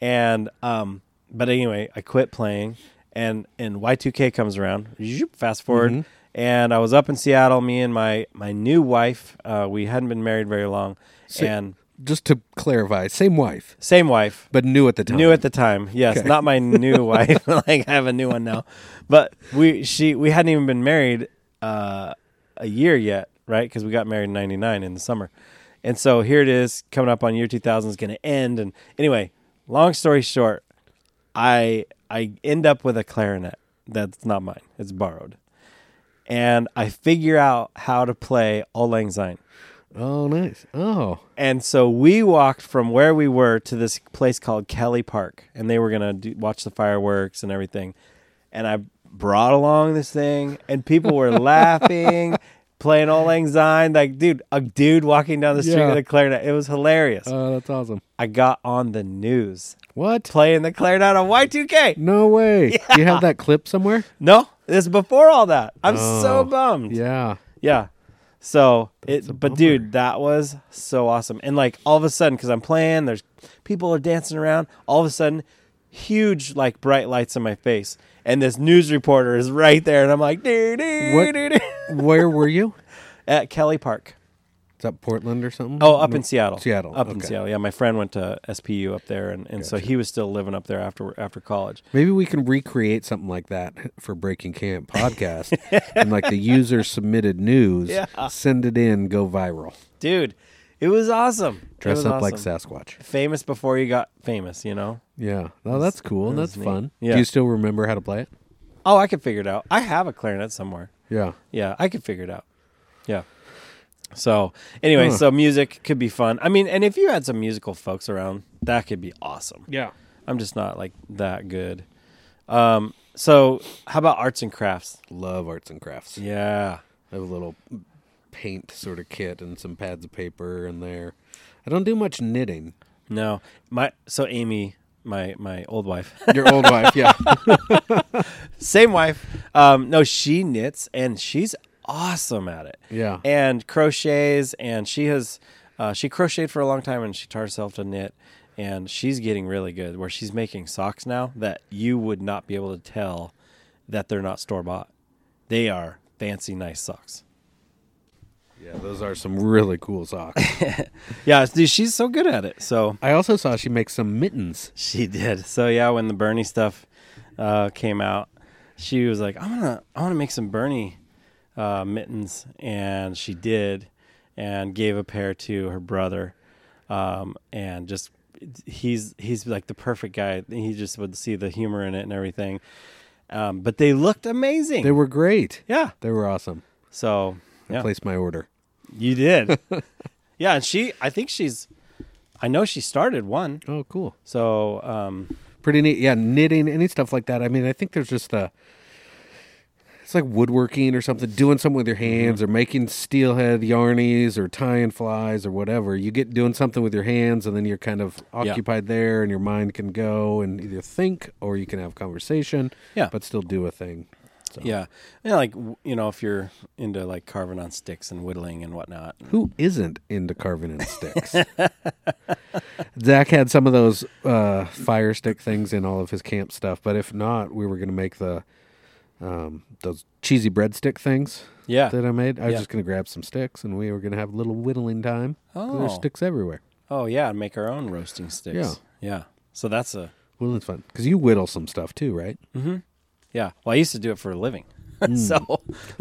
Speaker 1: and um, but anyway, I quit playing, and and Y2K comes around. Fast forward, and I was up in Seattle. Me and my my new wife. Uh, we hadn't been married very long,
Speaker 2: So-
Speaker 1: and
Speaker 2: Just to clarify, same wife,
Speaker 1: same wife.
Speaker 2: but new at the time.
Speaker 1: New at the time, yes,
Speaker 2: Okay.
Speaker 1: not my new wife. like I have a new one now, but we she we hadn't even been married uh, a year yet, right? Because we got married in '99 in the summer, and so here it is coming up on year 2000 is going to end. And anyway, long story short, I I end up with a clarinet that's not mine; it's borrowed, and I figure out how to play Auld Lang Syne.
Speaker 2: Oh, nice. Oh,
Speaker 1: And so we walked from where we were to this place called Kelly Park, and they were gonna do, watch the fireworks and everything. And I brought along this thing, and people were laughing, playing Auld Lang Syne. Like, dude, a dude walking down the street
Speaker 2: Yeah.
Speaker 1: with a clarinet. It was hilarious.
Speaker 2: oh, that's awesome.
Speaker 1: I got on the news
Speaker 2: What?
Speaker 1: playing the clarinet on Y2K.
Speaker 2: No way. Do you have that clip somewhere?
Speaker 1: No, this is before all that. I'm
Speaker 2: Oh,
Speaker 1: so bummed.
Speaker 2: Yeah.
Speaker 1: Yeah. So
Speaker 2: That's
Speaker 1: it, but dude, that was so awesome. And like all of a sudden, because I'm playing, there's people are dancing around. All of a sudden, huge like bright lights in my face, and this news reporter is right there, and I'm like, doo, doo,
Speaker 2: What-
Speaker 1: doo.
Speaker 2: Where were you?
Speaker 1: at Kelly Park.
Speaker 2: Is that Portland or something?
Speaker 1: Oh, up
Speaker 2: No.
Speaker 1: in Seattle.
Speaker 2: Seattle,
Speaker 1: Up in. Seattle. Yeah, my friend went to SPU up there, and, and so he was still living up there after after college.
Speaker 2: Maybe we can recreate something like that for Breaking Camp podcast, and like the user submitted news,
Speaker 1: Yeah.
Speaker 2: send it in, go viral.
Speaker 1: Dude, it was awesome.
Speaker 2: Dress
Speaker 1: was
Speaker 2: up like. Sasquatch.
Speaker 1: famous before you got famous. You know.
Speaker 2: Yeah, oh, that's cool.
Speaker 1: it
Speaker 2: That's
Speaker 1: neat.
Speaker 2: fun.
Speaker 1: Yeah.
Speaker 2: Do you still remember how to play it?
Speaker 1: Oh, I could figure it out. I have a clarinet somewhere.
Speaker 2: Yeah.
Speaker 1: Yeah, I could figure it out. Yeah. So anyway,
Speaker 2: Huh.
Speaker 1: so music could be fun. I mean, and if you had some musical folks around, that could be awesome.
Speaker 2: Yeah.
Speaker 1: I'm just not like that good. Um, so how about arts and crafts?
Speaker 2: Love arts and crafts.
Speaker 1: Yeah.
Speaker 2: I have a little paint sort of kit and some pads of paper in there. I don't do much knitting.
Speaker 1: No, my so Amy, my my old wife,
Speaker 2: Your old wife, yeah.
Speaker 1: same wife. Um, no, she knits and she's awesome at it.
Speaker 2: Yeah.
Speaker 1: and crochets and she has uh, she crocheted for a long time and she taught herself to knit and she's getting really good where she's making socks now that you would not be able to tell that they're not store bought They are fancy, nice socks.
Speaker 2: Yeah, those are some really cool socks.
Speaker 1: Yeah, dude, she's so good at it. So
Speaker 2: I also saw she makes some mittens.
Speaker 1: she did. So yeah, when the Bernie stuff uh, came out, she was like, "I wanna, I wanna make some Bernie uh, mittens," and she did, and gave a pair to her brother, um, and just he's he's like the perfect guy. He just would see the humor in it and everything. Um, but they looked amazing.
Speaker 2: They were great.
Speaker 1: yeah.
Speaker 2: They were awesome.
Speaker 1: So
Speaker 2: I
Speaker 1: yeah,
Speaker 2: placed my order.
Speaker 1: you did. yeah, and she, I think she's, I know she started one.
Speaker 2: Oh, cool.
Speaker 1: So um,
Speaker 2: Pretty neat. Yeah, knitting, any stuff like that. I mean, I think there's just a. It's like woodworking or something, doing something with your hands or making steelhead yarnies or tying flies or whatever. You get doing something with your hands and then you're kind of
Speaker 1: Yeah.
Speaker 2: occupied there and your mind can go and either think or you can have conversation,
Speaker 1: Yeah.
Speaker 2: but still do a thing. So.
Speaker 1: Yeah, and like you know, if you're into like carving on sticks and whittling and whatnot,
Speaker 2: Who isn't into carving in sticks? Zach had some of those uh, fire stick things in all of his camp stuff, but if not, we were going to make the um, those cheesy breadstick things
Speaker 1: yeah.
Speaker 2: that I made. I was
Speaker 1: Yeah.
Speaker 2: just going to grab some sticks, and we were going to have a little whittling time.
Speaker 1: Oh.
Speaker 2: There's sticks everywhere.
Speaker 1: Oh yeah, and make our own roasting sticks.
Speaker 2: Yeah.
Speaker 1: yeah. So that's a
Speaker 2: Whittling's fun because you whittle some stuff too, right?
Speaker 1: mm-hmm. Yeah. Well, I used to do it for a living, so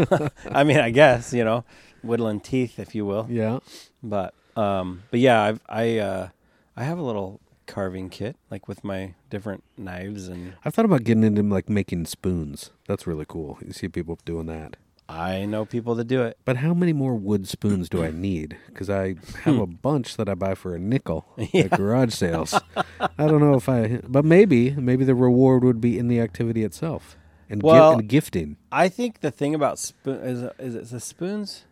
Speaker 1: I mean, I guess you know, whittling teeth, if you will.
Speaker 2: Yeah.
Speaker 1: But um, but yeah, I've I uh, I have a little carving kit like with my different knives and
Speaker 2: I've thought about getting into like making spoons. That's really cool. You see people doing that.
Speaker 1: I know people that do it.
Speaker 2: But how many more wood spoons do I need? Because I have a bunch that I buy for a nickel at garage sales. I don't know if I, but maybe, maybe the reward would be in the activity itself and, gi-
Speaker 1: Well-
Speaker 2: and gifting.
Speaker 1: I think the thing about spoon is is it the spoons,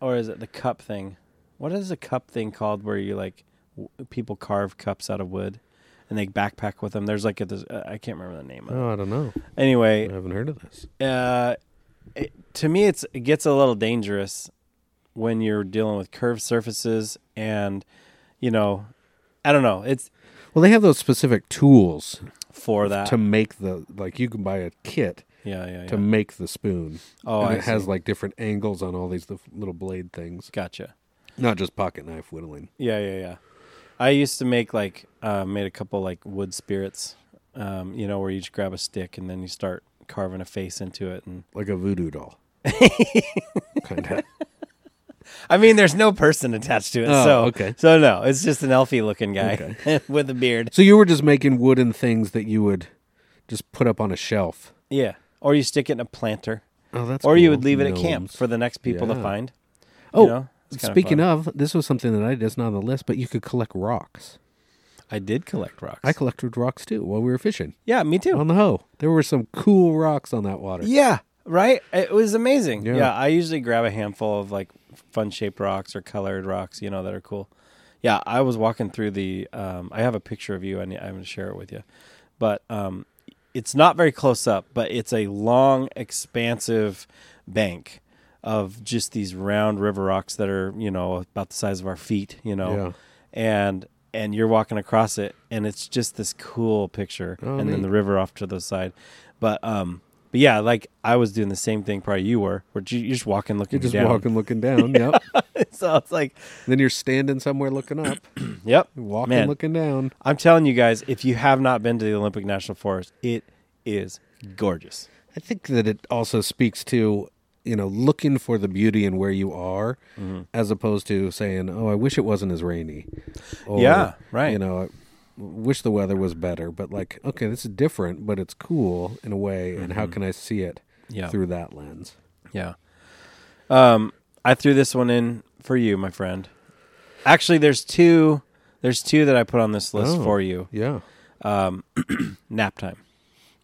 Speaker 1: or is it the cup thing? What is the cup thing called where you like w- people carve cups out of wood and they backpack with them? There's like a there's, uh, I can't remember the name of it.
Speaker 2: Oh, I don't know. Anyway. I
Speaker 1: Anyway,
Speaker 2: haven't heard of this.
Speaker 1: uh, it, to me, it's it gets a little dangerous when you're dealing with curved surfaces and you know, I don't know. It's
Speaker 2: Well, they have those specific tools
Speaker 1: for that.
Speaker 2: to make the like. You can buy a kit
Speaker 1: yeah, yeah, yeah.
Speaker 2: to make the spoon.
Speaker 1: oh,
Speaker 2: and
Speaker 1: I
Speaker 2: it has like different angles on all these little blade things,
Speaker 1: gotcha.
Speaker 2: not just pocket knife whittling.
Speaker 1: Yeah, yeah, yeah. I used to make like uh, made a couple like wood spirits, um, you know, where you just grab a stick and then you start carving a face into it. And
Speaker 2: like a voodoo doll. kind of.
Speaker 1: I mean, there's no person attached to it,
Speaker 2: Oh,
Speaker 1: so
Speaker 2: okay.
Speaker 1: So no, it's just an elfy looking guy with a beard.
Speaker 2: So you were just making wooden things that you would just put up on a shelf.
Speaker 1: Yeah, or you stick it in a planter,
Speaker 2: Oh, that's
Speaker 1: or you would leave it at camp for the next people to
Speaker 2: Yeah.
Speaker 1: find.
Speaker 2: Oh,
Speaker 1: know? It's kinda
Speaker 2: speaking of, this was something that I did. It's not on the list, but you could collect rocks.
Speaker 1: I did collect rocks.
Speaker 2: I collected rocks too while we were fishing
Speaker 1: yeah, me too.
Speaker 2: on the Hoh. There were some cool rocks on that water.
Speaker 1: Yeah, right. It was amazing.
Speaker 2: Yeah.
Speaker 1: Yeah. I usually grab a handful of like fun shaped rocks or colored rocks, you know, that are cool. Yeah, I was walking through the. Um, I have a picture of you, and I'm going to share it with you. But um, it's not very close up, but it's a long, expansive bank of just these round river rocks that are, you know, about the size of our feet, you know,
Speaker 2: Yeah.
Speaker 1: and and you're walking across it, and it's just this cool picture,
Speaker 2: Oh,
Speaker 1: and then the river off to the side. But um, but yeah, like I was doing the same thing probably you were, where you- you're just walking, looking
Speaker 2: You're just
Speaker 1: down.
Speaker 2: walking, looking down. Yep.
Speaker 1: so it's like,
Speaker 2: then you're standing somewhere looking up,
Speaker 1: yep,
Speaker 2: walking,
Speaker 1: Man.
Speaker 2: looking down.
Speaker 1: I'm telling you guys, if you have not been to the Olympic National Forest, it is gorgeous.
Speaker 2: I think that it also speaks to you know looking for the beauty in where you are,
Speaker 1: Mm-hmm.
Speaker 2: as opposed to saying, "Oh, I wish it wasn't as rainy." Or,
Speaker 1: Yeah, right.
Speaker 2: You know, I wish the weather was better. But like, okay, this is different, but it's cool in a way. And how can I see it
Speaker 1: Mm-hmm. Yeah.
Speaker 2: through that lens?
Speaker 1: Yeah. Um, I threw this one in for you, my friend. Actually, there's two. There's two that I put on this list
Speaker 2: Oh.
Speaker 1: for you.
Speaker 2: Yeah,
Speaker 1: Um, nap time.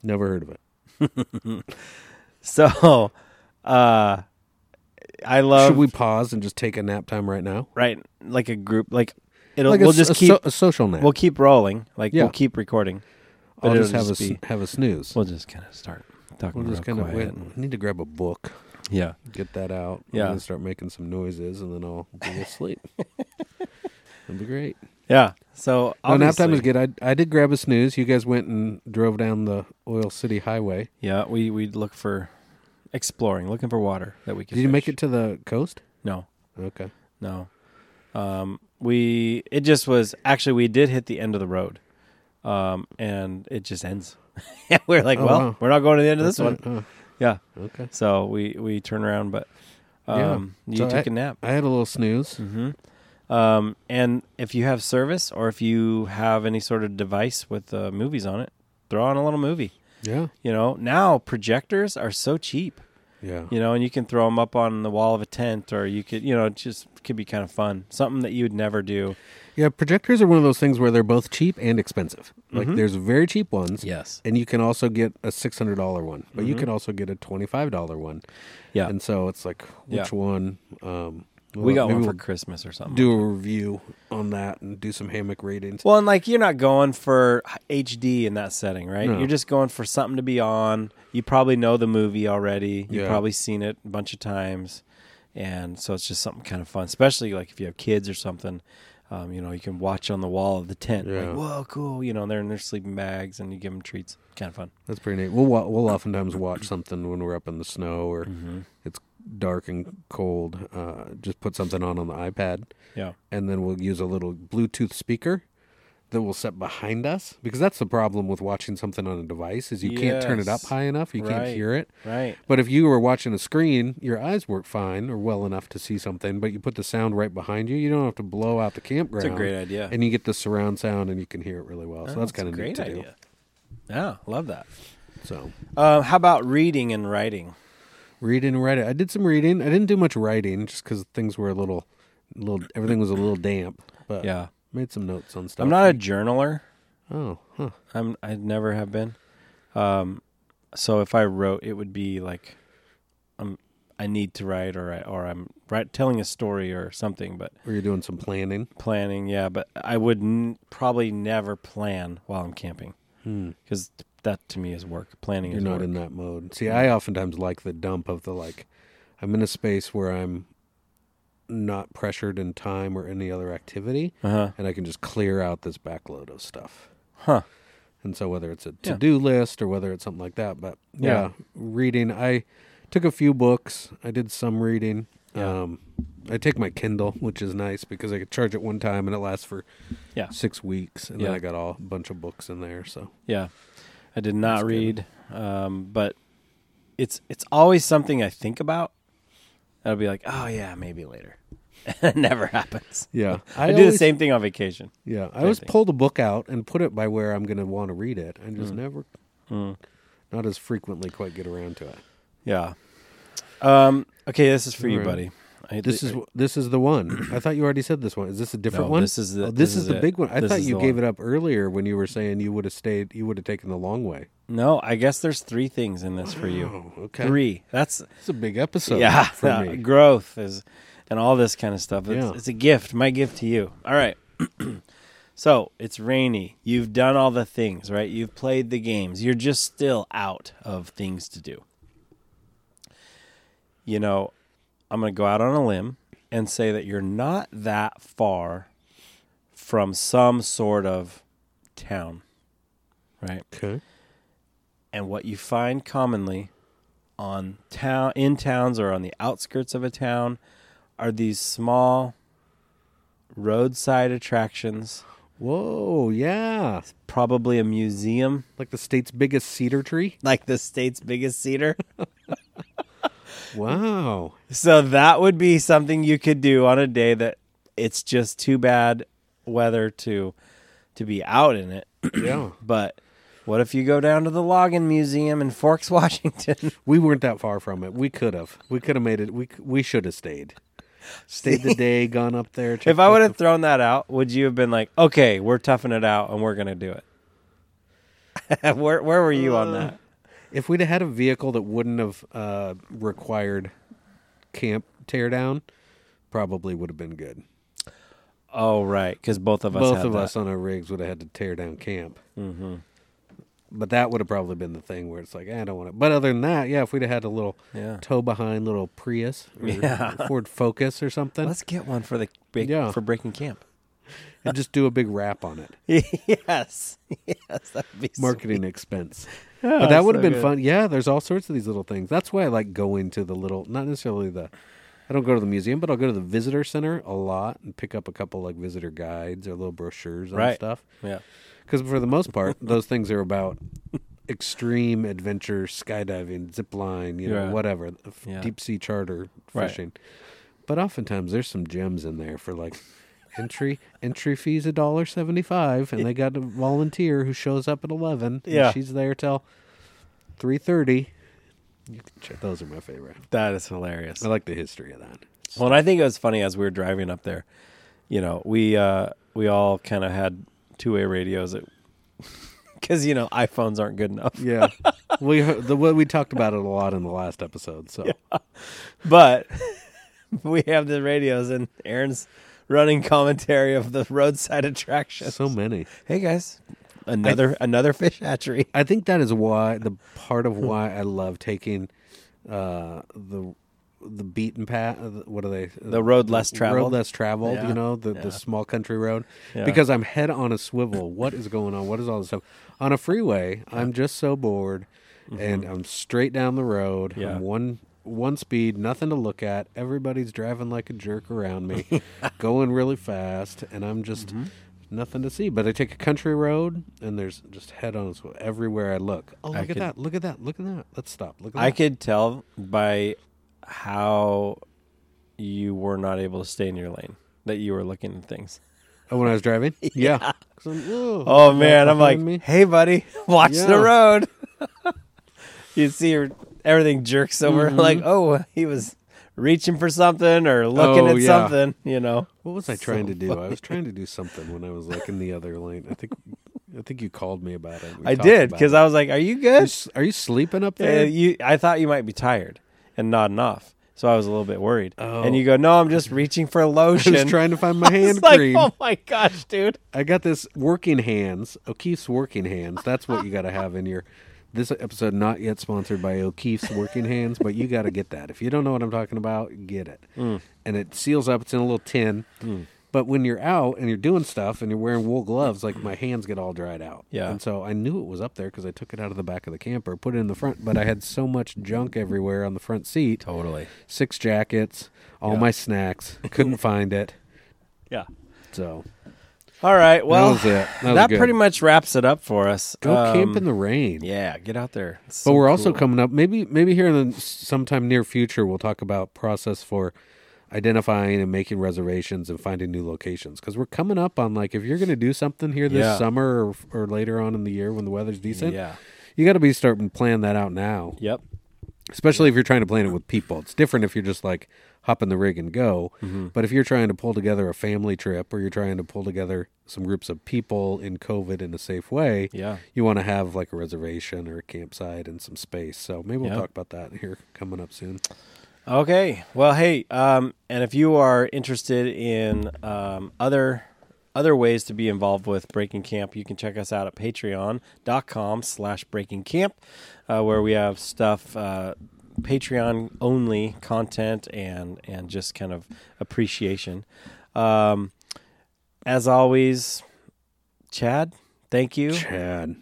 Speaker 2: never heard of it.
Speaker 1: So, uh, I love
Speaker 2: Should we pause and just take a nap time right now?
Speaker 1: right like a group like it'll
Speaker 2: Like
Speaker 1: we'll
Speaker 2: a,
Speaker 1: just
Speaker 2: a
Speaker 1: keep
Speaker 2: so- a social nap.
Speaker 1: we'll keep rolling like
Speaker 2: Yeah.
Speaker 1: we'll keep recording. But
Speaker 2: I'll just have a s-
Speaker 1: be
Speaker 2: have a snooze.
Speaker 1: we'll just kind of start talking
Speaker 2: We'll just kind of wait.
Speaker 1: and-
Speaker 2: I need to grab a book,
Speaker 1: yeah.
Speaker 2: get that out,
Speaker 1: Yeah.
Speaker 2: and start making some noises, and then I'll go to sleep. That'd be great.
Speaker 1: Yeah. So
Speaker 2: No, nap time is good. I I did grab a snooze. You guys went and drove down the Oil City Highway.
Speaker 1: Yeah, we we look for exploring, looking for water that we could.
Speaker 2: Did you make it to the coast?
Speaker 1: No,
Speaker 2: Okay.
Speaker 1: no. Um, we it just was actually we did hit the end of the road, um, and it just ends. We're like,
Speaker 2: Oh,
Speaker 1: well,
Speaker 2: wow.
Speaker 1: we're not going to the end of this one.
Speaker 2: it.
Speaker 1: Yeah.
Speaker 2: Oh, okay.
Speaker 1: So we we turn around, but
Speaker 2: Yeah.
Speaker 1: um, you
Speaker 2: So
Speaker 1: took a nap.
Speaker 2: I had a little snooze.
Speaker 1: hmm Um, and if you have service or if you have any sort of device with uh, movies on it, throw on a little movie.
Speaker 2: Yeah.
Speaker 1: You know, now projectors are so cheap.
Speaker 2: Yeah.
Speaker 1: You know, and you can throw them up on the wall of a tent, or you could, you know, it just could be kind of fun. Something that you would never do.
Speaker 2: Yeah, projectors are one of those things where they're both cheap and expensive. Like
Speaker 1: Mhm.
Speaker 2: there's very cheap ones,
Speaker 1: Yes.
Speaker 2: and you can also get a six hundred dollar one, but you
Speaker 1: Mhm.
Speaker 2: can also get a twenty five dollar one.
Speaker 1: Yeah.
Speaker 2: and so it's like which
Speaker 1: Yeah.
Speaker 2: one? Um,
Speaker 1: we got one for Christmas or something.
Speaker 2: do a review on that and do some hammock ratings.
Speaker 1: Well, and like you're not going for HD in that setting, right?
Speaker 2: No.
Speaker 1: You're just going for something to be on. You probably know the movie already. You've
Speaker 2: Yeah.
Speaker 1: probably seen it a bunch of times, and so it's just something kind of fun. Especially like if you have kids or something. Um, you know, you can watch on the wall of the tent.
Speaker 2: Yeah.
Speaker 1: Like, whoa, cool! You know, they're in their sleeping bags, and you give them treats. Kind of fun.
Speaker 2: That's pretty neat. We'll wa- we'll oftentimes watch something when we're up in the snow or
Speaker 1: Mm-hmm.
Speaker 2: it's dark and cold. Uh, just put something on on the iPad,
Speaker 1: Yeah.
Speaker 2: and then we'll use a little Bluetooth speaker that we'll set behind us because that's the problem with watching something on a device is you can't turn it up high enough. You can't hear it.
Speaker 1: Right.
Speaker 2: But if you were watching a screen, your eyes work fine or well enough to see something, but you put the sound right behind you, you don't have to blow out the
Speaker 1: It's
Speaker 2: campground.
Speaker 1: a great idea.
Speaker 2: And you get the surround sound and you can hear it really well. So
Speaker 1: Oh,
Speaker 2: that's kind of
Speaker 1: great
Speaker 2: neat to
Speaker 1: idea. Yeah, love that.
Speaker 2: So
Speaker 1: Um, how about reading and writing?
Speaker 2: Reading and writing. I did some reading. I didn't do much writing just because things were a little, little. Everything was a little damp. But
Speaker 1: Yeah,
Speaker 2: made some notes on stuff.
Speaker 1: I'm not a journaler.
Speaker 2: Oh, huh.
Speaker 1: I'm I never have been. Um, so if I wrote, it would be like, I'm I need to write, or I or I'm right telling a story or something, but
Speaker 2: Were you doing some planning?
Speaker 1: planning, yeah. But I would n- probably never plan while I'm camping
Speaker 2: Hmm.
Speaker 1: That to me is work. Planning
Speaker 2: You're
Speaker 1: is
Speaker 2: not
Speaker 1: work.
Speaker 2: in that mode. See, I oftentimes like the dump of the like. I'm in a space where I'm not pressured in time or any other activity,
Speaker 1: Uh huh.
Speaker 2: and I can just clear out this backload of stuff.
Speaker 1: Huh.
Speaker 2: And so whether it's a to-do list or whether it's something like that, but yeah,
Speaker 1: Yeah.
Speaker 2: reading. I took a few books. I did some reading.
Speaker 1: Yeah.
Speaker 2: Um, I take my Kindle, which is nice because I could charge it one time and it lasts for
Speaker 1: Yeah.
Speaker 2: six weeks, and
Speaker 1: Yeah.
Speaker 2: then I got all, a bunch of books in there. So
Speaker 1: Yeah, I did not
Speaker 2: That's
Speaker 1: read, um, but it's it's always something I think about. I'll be like, oh yeah, maybe later. it never happens.
Speaker 2: yeah,
Speaker 1: I, do the same thing on vacation.
Speaker 2: Yeah, I always pull the book out and put it by where I'm going to want to read it. and just
Speaker 1: Mm.
Speaker 2: never,
Speaker 1: Mm.
Speaker 2: not as frequently, quite get around to it.
Speaker 1: Yeah. Um, okay, this is for you,
Speaker 2: Alright.
Speaker 1: buddy. I,
Speaker 2: This is this is the one. I thought you already said this one. Is this a different
Speaker 1: No,
Speaker 2: one?
Speaker 1: this is the-
Speaker 2: Oh, this,
Speaker 1: this
Speaker 2: is,
Speaker 1: is
Speaker 2: the
Speaker 1: it.
Speaker 2: big one. I
Speaker 1: This
Speaker 2: thought you gave
Speaker 1: one.
Speaker 2: it up earlier when you were saying you would have stayed. You would have taken the long way.
Speaker 1: no. I guess there's three things in this for you.
Speaker 2: Oh, okay.
Speaker 1: Three. That's
Speaker 2: It's a big episode.
Speaker 1: yeah.
Speaker 2: for me.
Speaker 1: Growth is, and all this kind of stuff. It's,
Speaker 2: Yeah.
Speaker 1: it's a gift. My gift to you. All right. so it's rainy. You've done all the things, right? You've played the games. You're just still out of things to do. You know, I'm going to go out on a limb and say that you're not that far from some sort of town, right?
Speaker 2: Okay.
Speaker 1: And what you find commonly on town in towns or on the outskirts of a town are these small roadside attractions,
Speaker 2: Whoa, yeah.
Speaker 1: probably a museum,
Speaker 2: Like the state's biggest cedar tree.
Speaker 1: like the state's biggest cedar.
Speaker 2: Wow.
Speaker 1: so that would be something you could do on a day that it's just too bad weather to to be out in it.
Speaker 2: yeah.
Speaker 1: But what if you go down to the Logging Museum in Forks, Washington?
Speaker 2: We weren't that far from it. We could have. We could have made it. We we should have stayed. Stayed the day, gone up there.
Speaker 1: if I would have thrown that out, would you have been like, "Okay, we're toughing it out and we're going to do it"? where where were you on
Speaker 2: Uh,
Speaker 1: that?
Speaker 2: If we'd have had a vehicle that wouldn't have uh, required camp teardown, probably would have been good.
Speaker 1: Oh, right, cuz both of us
Speaker 2: Both of
Speaker 1: that.
Speaker 2: us on our rigs would have had to tear down camp.
Speaker 1: Mhm.
Speaker 2: But that would have probably been the thing where it's like, eh, I don't want it. But other than that, yeah, if we'd have had a little
Speaker 1: Yeah.
Speaker 2: tow behind little Prius or
Speaker 1: Yeah.
Speaker 2: Ford Focus or something,
Speaker 1: Let's get one for the break,
Speaker 2: Yeah.
Speaker 1: for breaking camp.
Speaker 2: and just do a big wrap on it.
Speaker 1: yes. Yes, that would be
Speaker 2: Marketing expense. But that would have
Speaker 1: so
Speaker 2: been
Speaker 1: good.
Speaker 2: fun. Yeah, there's all sorts of these little things. That's why I like going to the little, not necessarily the. I don't go to the museum, but I'll go to the visitor center a lot and pick up a couple like visitor guides or little brochures and
Speaker 1: Right.
Speaker 2: stuff.
Speaker 1: Yeah.
Speaker 2: Because for the most part, those things are about extreme adventure, skydiving, zip line, you know,
Speaker 1: Yeah.
Speaker 2: whatever,
Speaker 1: Yeah.
Speaker 2: deep sea charter
Speaker 1: Right.
Speaker 2: fishing. But oftentimes there's some gems in there for like entry entry fees a dollar seventy five, and they got a volunteer who shows up at eleven. and
Speaker 1: Yeah.
Speaker 2: she's there till three thirty. You can check. Those are my favorite.
Speaker 1: That is hilarious.
Speaker 2: I like the history of that.
Speaker 1: Well, and I think it was funny as we were driving up there. You know, we uh, we all kind of had two way radios because you know iPhones aren't good enough.
Speaker 2: Yeah, we the we talked about it a lot in the last episode. So
Speaker 1: But we have the radios, and Aaron's running commentary of the roadside attraction.
Speaker 2: so many.
Speaker 1: Hey guys, another another fish hatchery.
Speaker 2: I think that is why the part of why I love taking uh, the the beaten path. What are they?
Speaker 1: The road less traveled.
Speaker 2: Road less traveled.
Speaker 1: Yeah,
Speaker 2: You know the
Speaker 1: yeah.
Speaker 2: the small country road.
Speaker 1: Yeah.
Speaker 2: Because I'm head on a swivel. What is going on? What is all this stuff on a freeway? I'm just so bored, and I'm straight down the road.
Speaker 1: Mm-hmm. Yeah.
Speaker 2: I'm one one speed, nothing to look at. Everybody's driving like a jerk around me, going really fast, and I'm just
Speaker 1: Mm-hmm.
Speaker 2: nothing to see. But I take a country road, and there's just head on swivel everywhere I look. Oh, look
Speaker 1: I
Speaker 2: at
Speaker 1: could-
Speaker 2: that! Look at that! Look at that! Let's stop. Look at
Speaker 1: I
Speaker 2: that!
Speaker 1: could tell by how you were not able to stay in your lane that you were looking at things.
Speaker 2: Oh, when I was driving, Yeah. I'm, oh,
Speaker 1: Oh man, I'm like,
Speaker 2: me?
Speaker 1: hey buddy, watch the road. you see her, everything jerks over.
Speaker 2: Mm-hmm.
Speaker 1: Like, oh, he was reaching for something or looking
Speaker 2: Oh,
Speaker 1: at
Speaker 2: yeah.
Speaker 1: something. You know,
Speaker 2: What was I trying
Speaker 1: So
Speaker 2: to do? I was trying to do something when I was like in the other lane. I think, I think you called me about it. We
Speaker 1: I did because. I was like, "Are you
Speaker 2: You
Speaker 1: good?"
Speaker 2: s- Are you sleeping up
Speaker 1: Uh,
Speaker 2: there?
Speaker 1: you, I thought you might be tired and nodding off, so I was a little bit worried.
Speaker 2: Oh.
Speaker 1: And you go, "No, I'm just reaching for
Speaker 2: I
Speaker 1: lotion."
Speaker 2: was trying to find my
Speaker 1: I
Speaker 2: hand
Speaker 1: like,
Speaker 2: cream.
Speaker 1: "Oh my gosh, dude!"
Speaker 2: I got this working hands. O'Keeffe's working hands. That's what you got to have in your. This episode not yet sponsored by O'Keeffe's working hands, but you got to get that. If you don't know what I'm talking about, get it.
Speaker 1: Mm.
Speaker 2: And it seals up. It's in a little tin. But when you're out and you're doing stuff and you're wearing wool gloves, like my hands get all dried out.
Speaker 1: Yeah.
Speaker 2: And so I knew it was up there because I took it out of the back of the camper, put it in the front. But I had so much junk everywhere on the front seat.
Speaker 1: Totally.
Speaker 2: Six jackets, all
Speaker 1: Yeah.
Speaker 2: my snacks. Couldn't find it.
Speaker 1: Yeah.
Speaker 2: So
Speaker 1: All right. Well.
Speaker 2: That was
Speaker 1: that pretty much wraps it up for us.
Speaker 2: go camp
Speaker 1: Um,
Speaker 2: in the rain.
Speaker 1: Yeah, get out there. It's
Speaker 2: But
Speaker 1: so
Speaker 2: we're also coming up. Maybe maybe here in the sometime near future, we'll talk about process for identifying and making reservations and finding new locations because we're coming up on like if you're going to do something here this
Speaker 1: Yeah.
Speaker 2: summer or, or later on in the year when the weather's decent,
Speaker 1: Yeah.
Speaker 2: you got to be starting to plan that out now.
Speaker 1: Yep.
Speaker 2: Especially if you're trying to plan it with people. It's different if you're just like hop in the rig and go.
Speaker 1: Mm-hmm.
Speaker 2: But if you're trying to pull together a family trip or you're trying to pull together some groups of people in COVID in a safe way,
Speaker 1: Yeah.
Speaker 2: you want to have like a reservation or a campsite and some space. So maybe we'll
Speaker 1: Yeah.
Speaker 2: talk about that here coming up soon.
Speaker 1: Okay. Well, hey, um, and if you are interested in um, other other ways to be involved with Breaking Camp, you can check us out at patreon.com slash breaking camp, uh, where we have stuff, uh, Patreon only content and, and just kind of appreciation. Um, as always, Chad, thank you.
Speaker 2: Chad,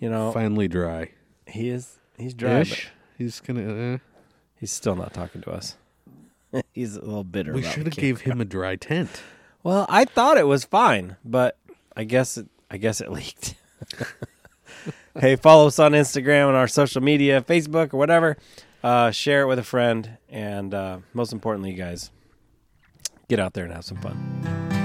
Speaker 1: You know,
Speaker 2: finally dry.
Speaker 1: he is, he's dry,
Speaker 2: Ish. He's gonna. Uh,
Speaker 1: he's still not talking to us. he's a little bitter.
Speaker 2: we should have gave him a dry tent.
Speaker 1: Well, I thought it was fine, but I guess it, I guess it leaked. hey, follow us on Instagram and our social media, Facebook or whatever. Uh, share it with a friend, and uh, most importantly, you guys, get out there and have some fun.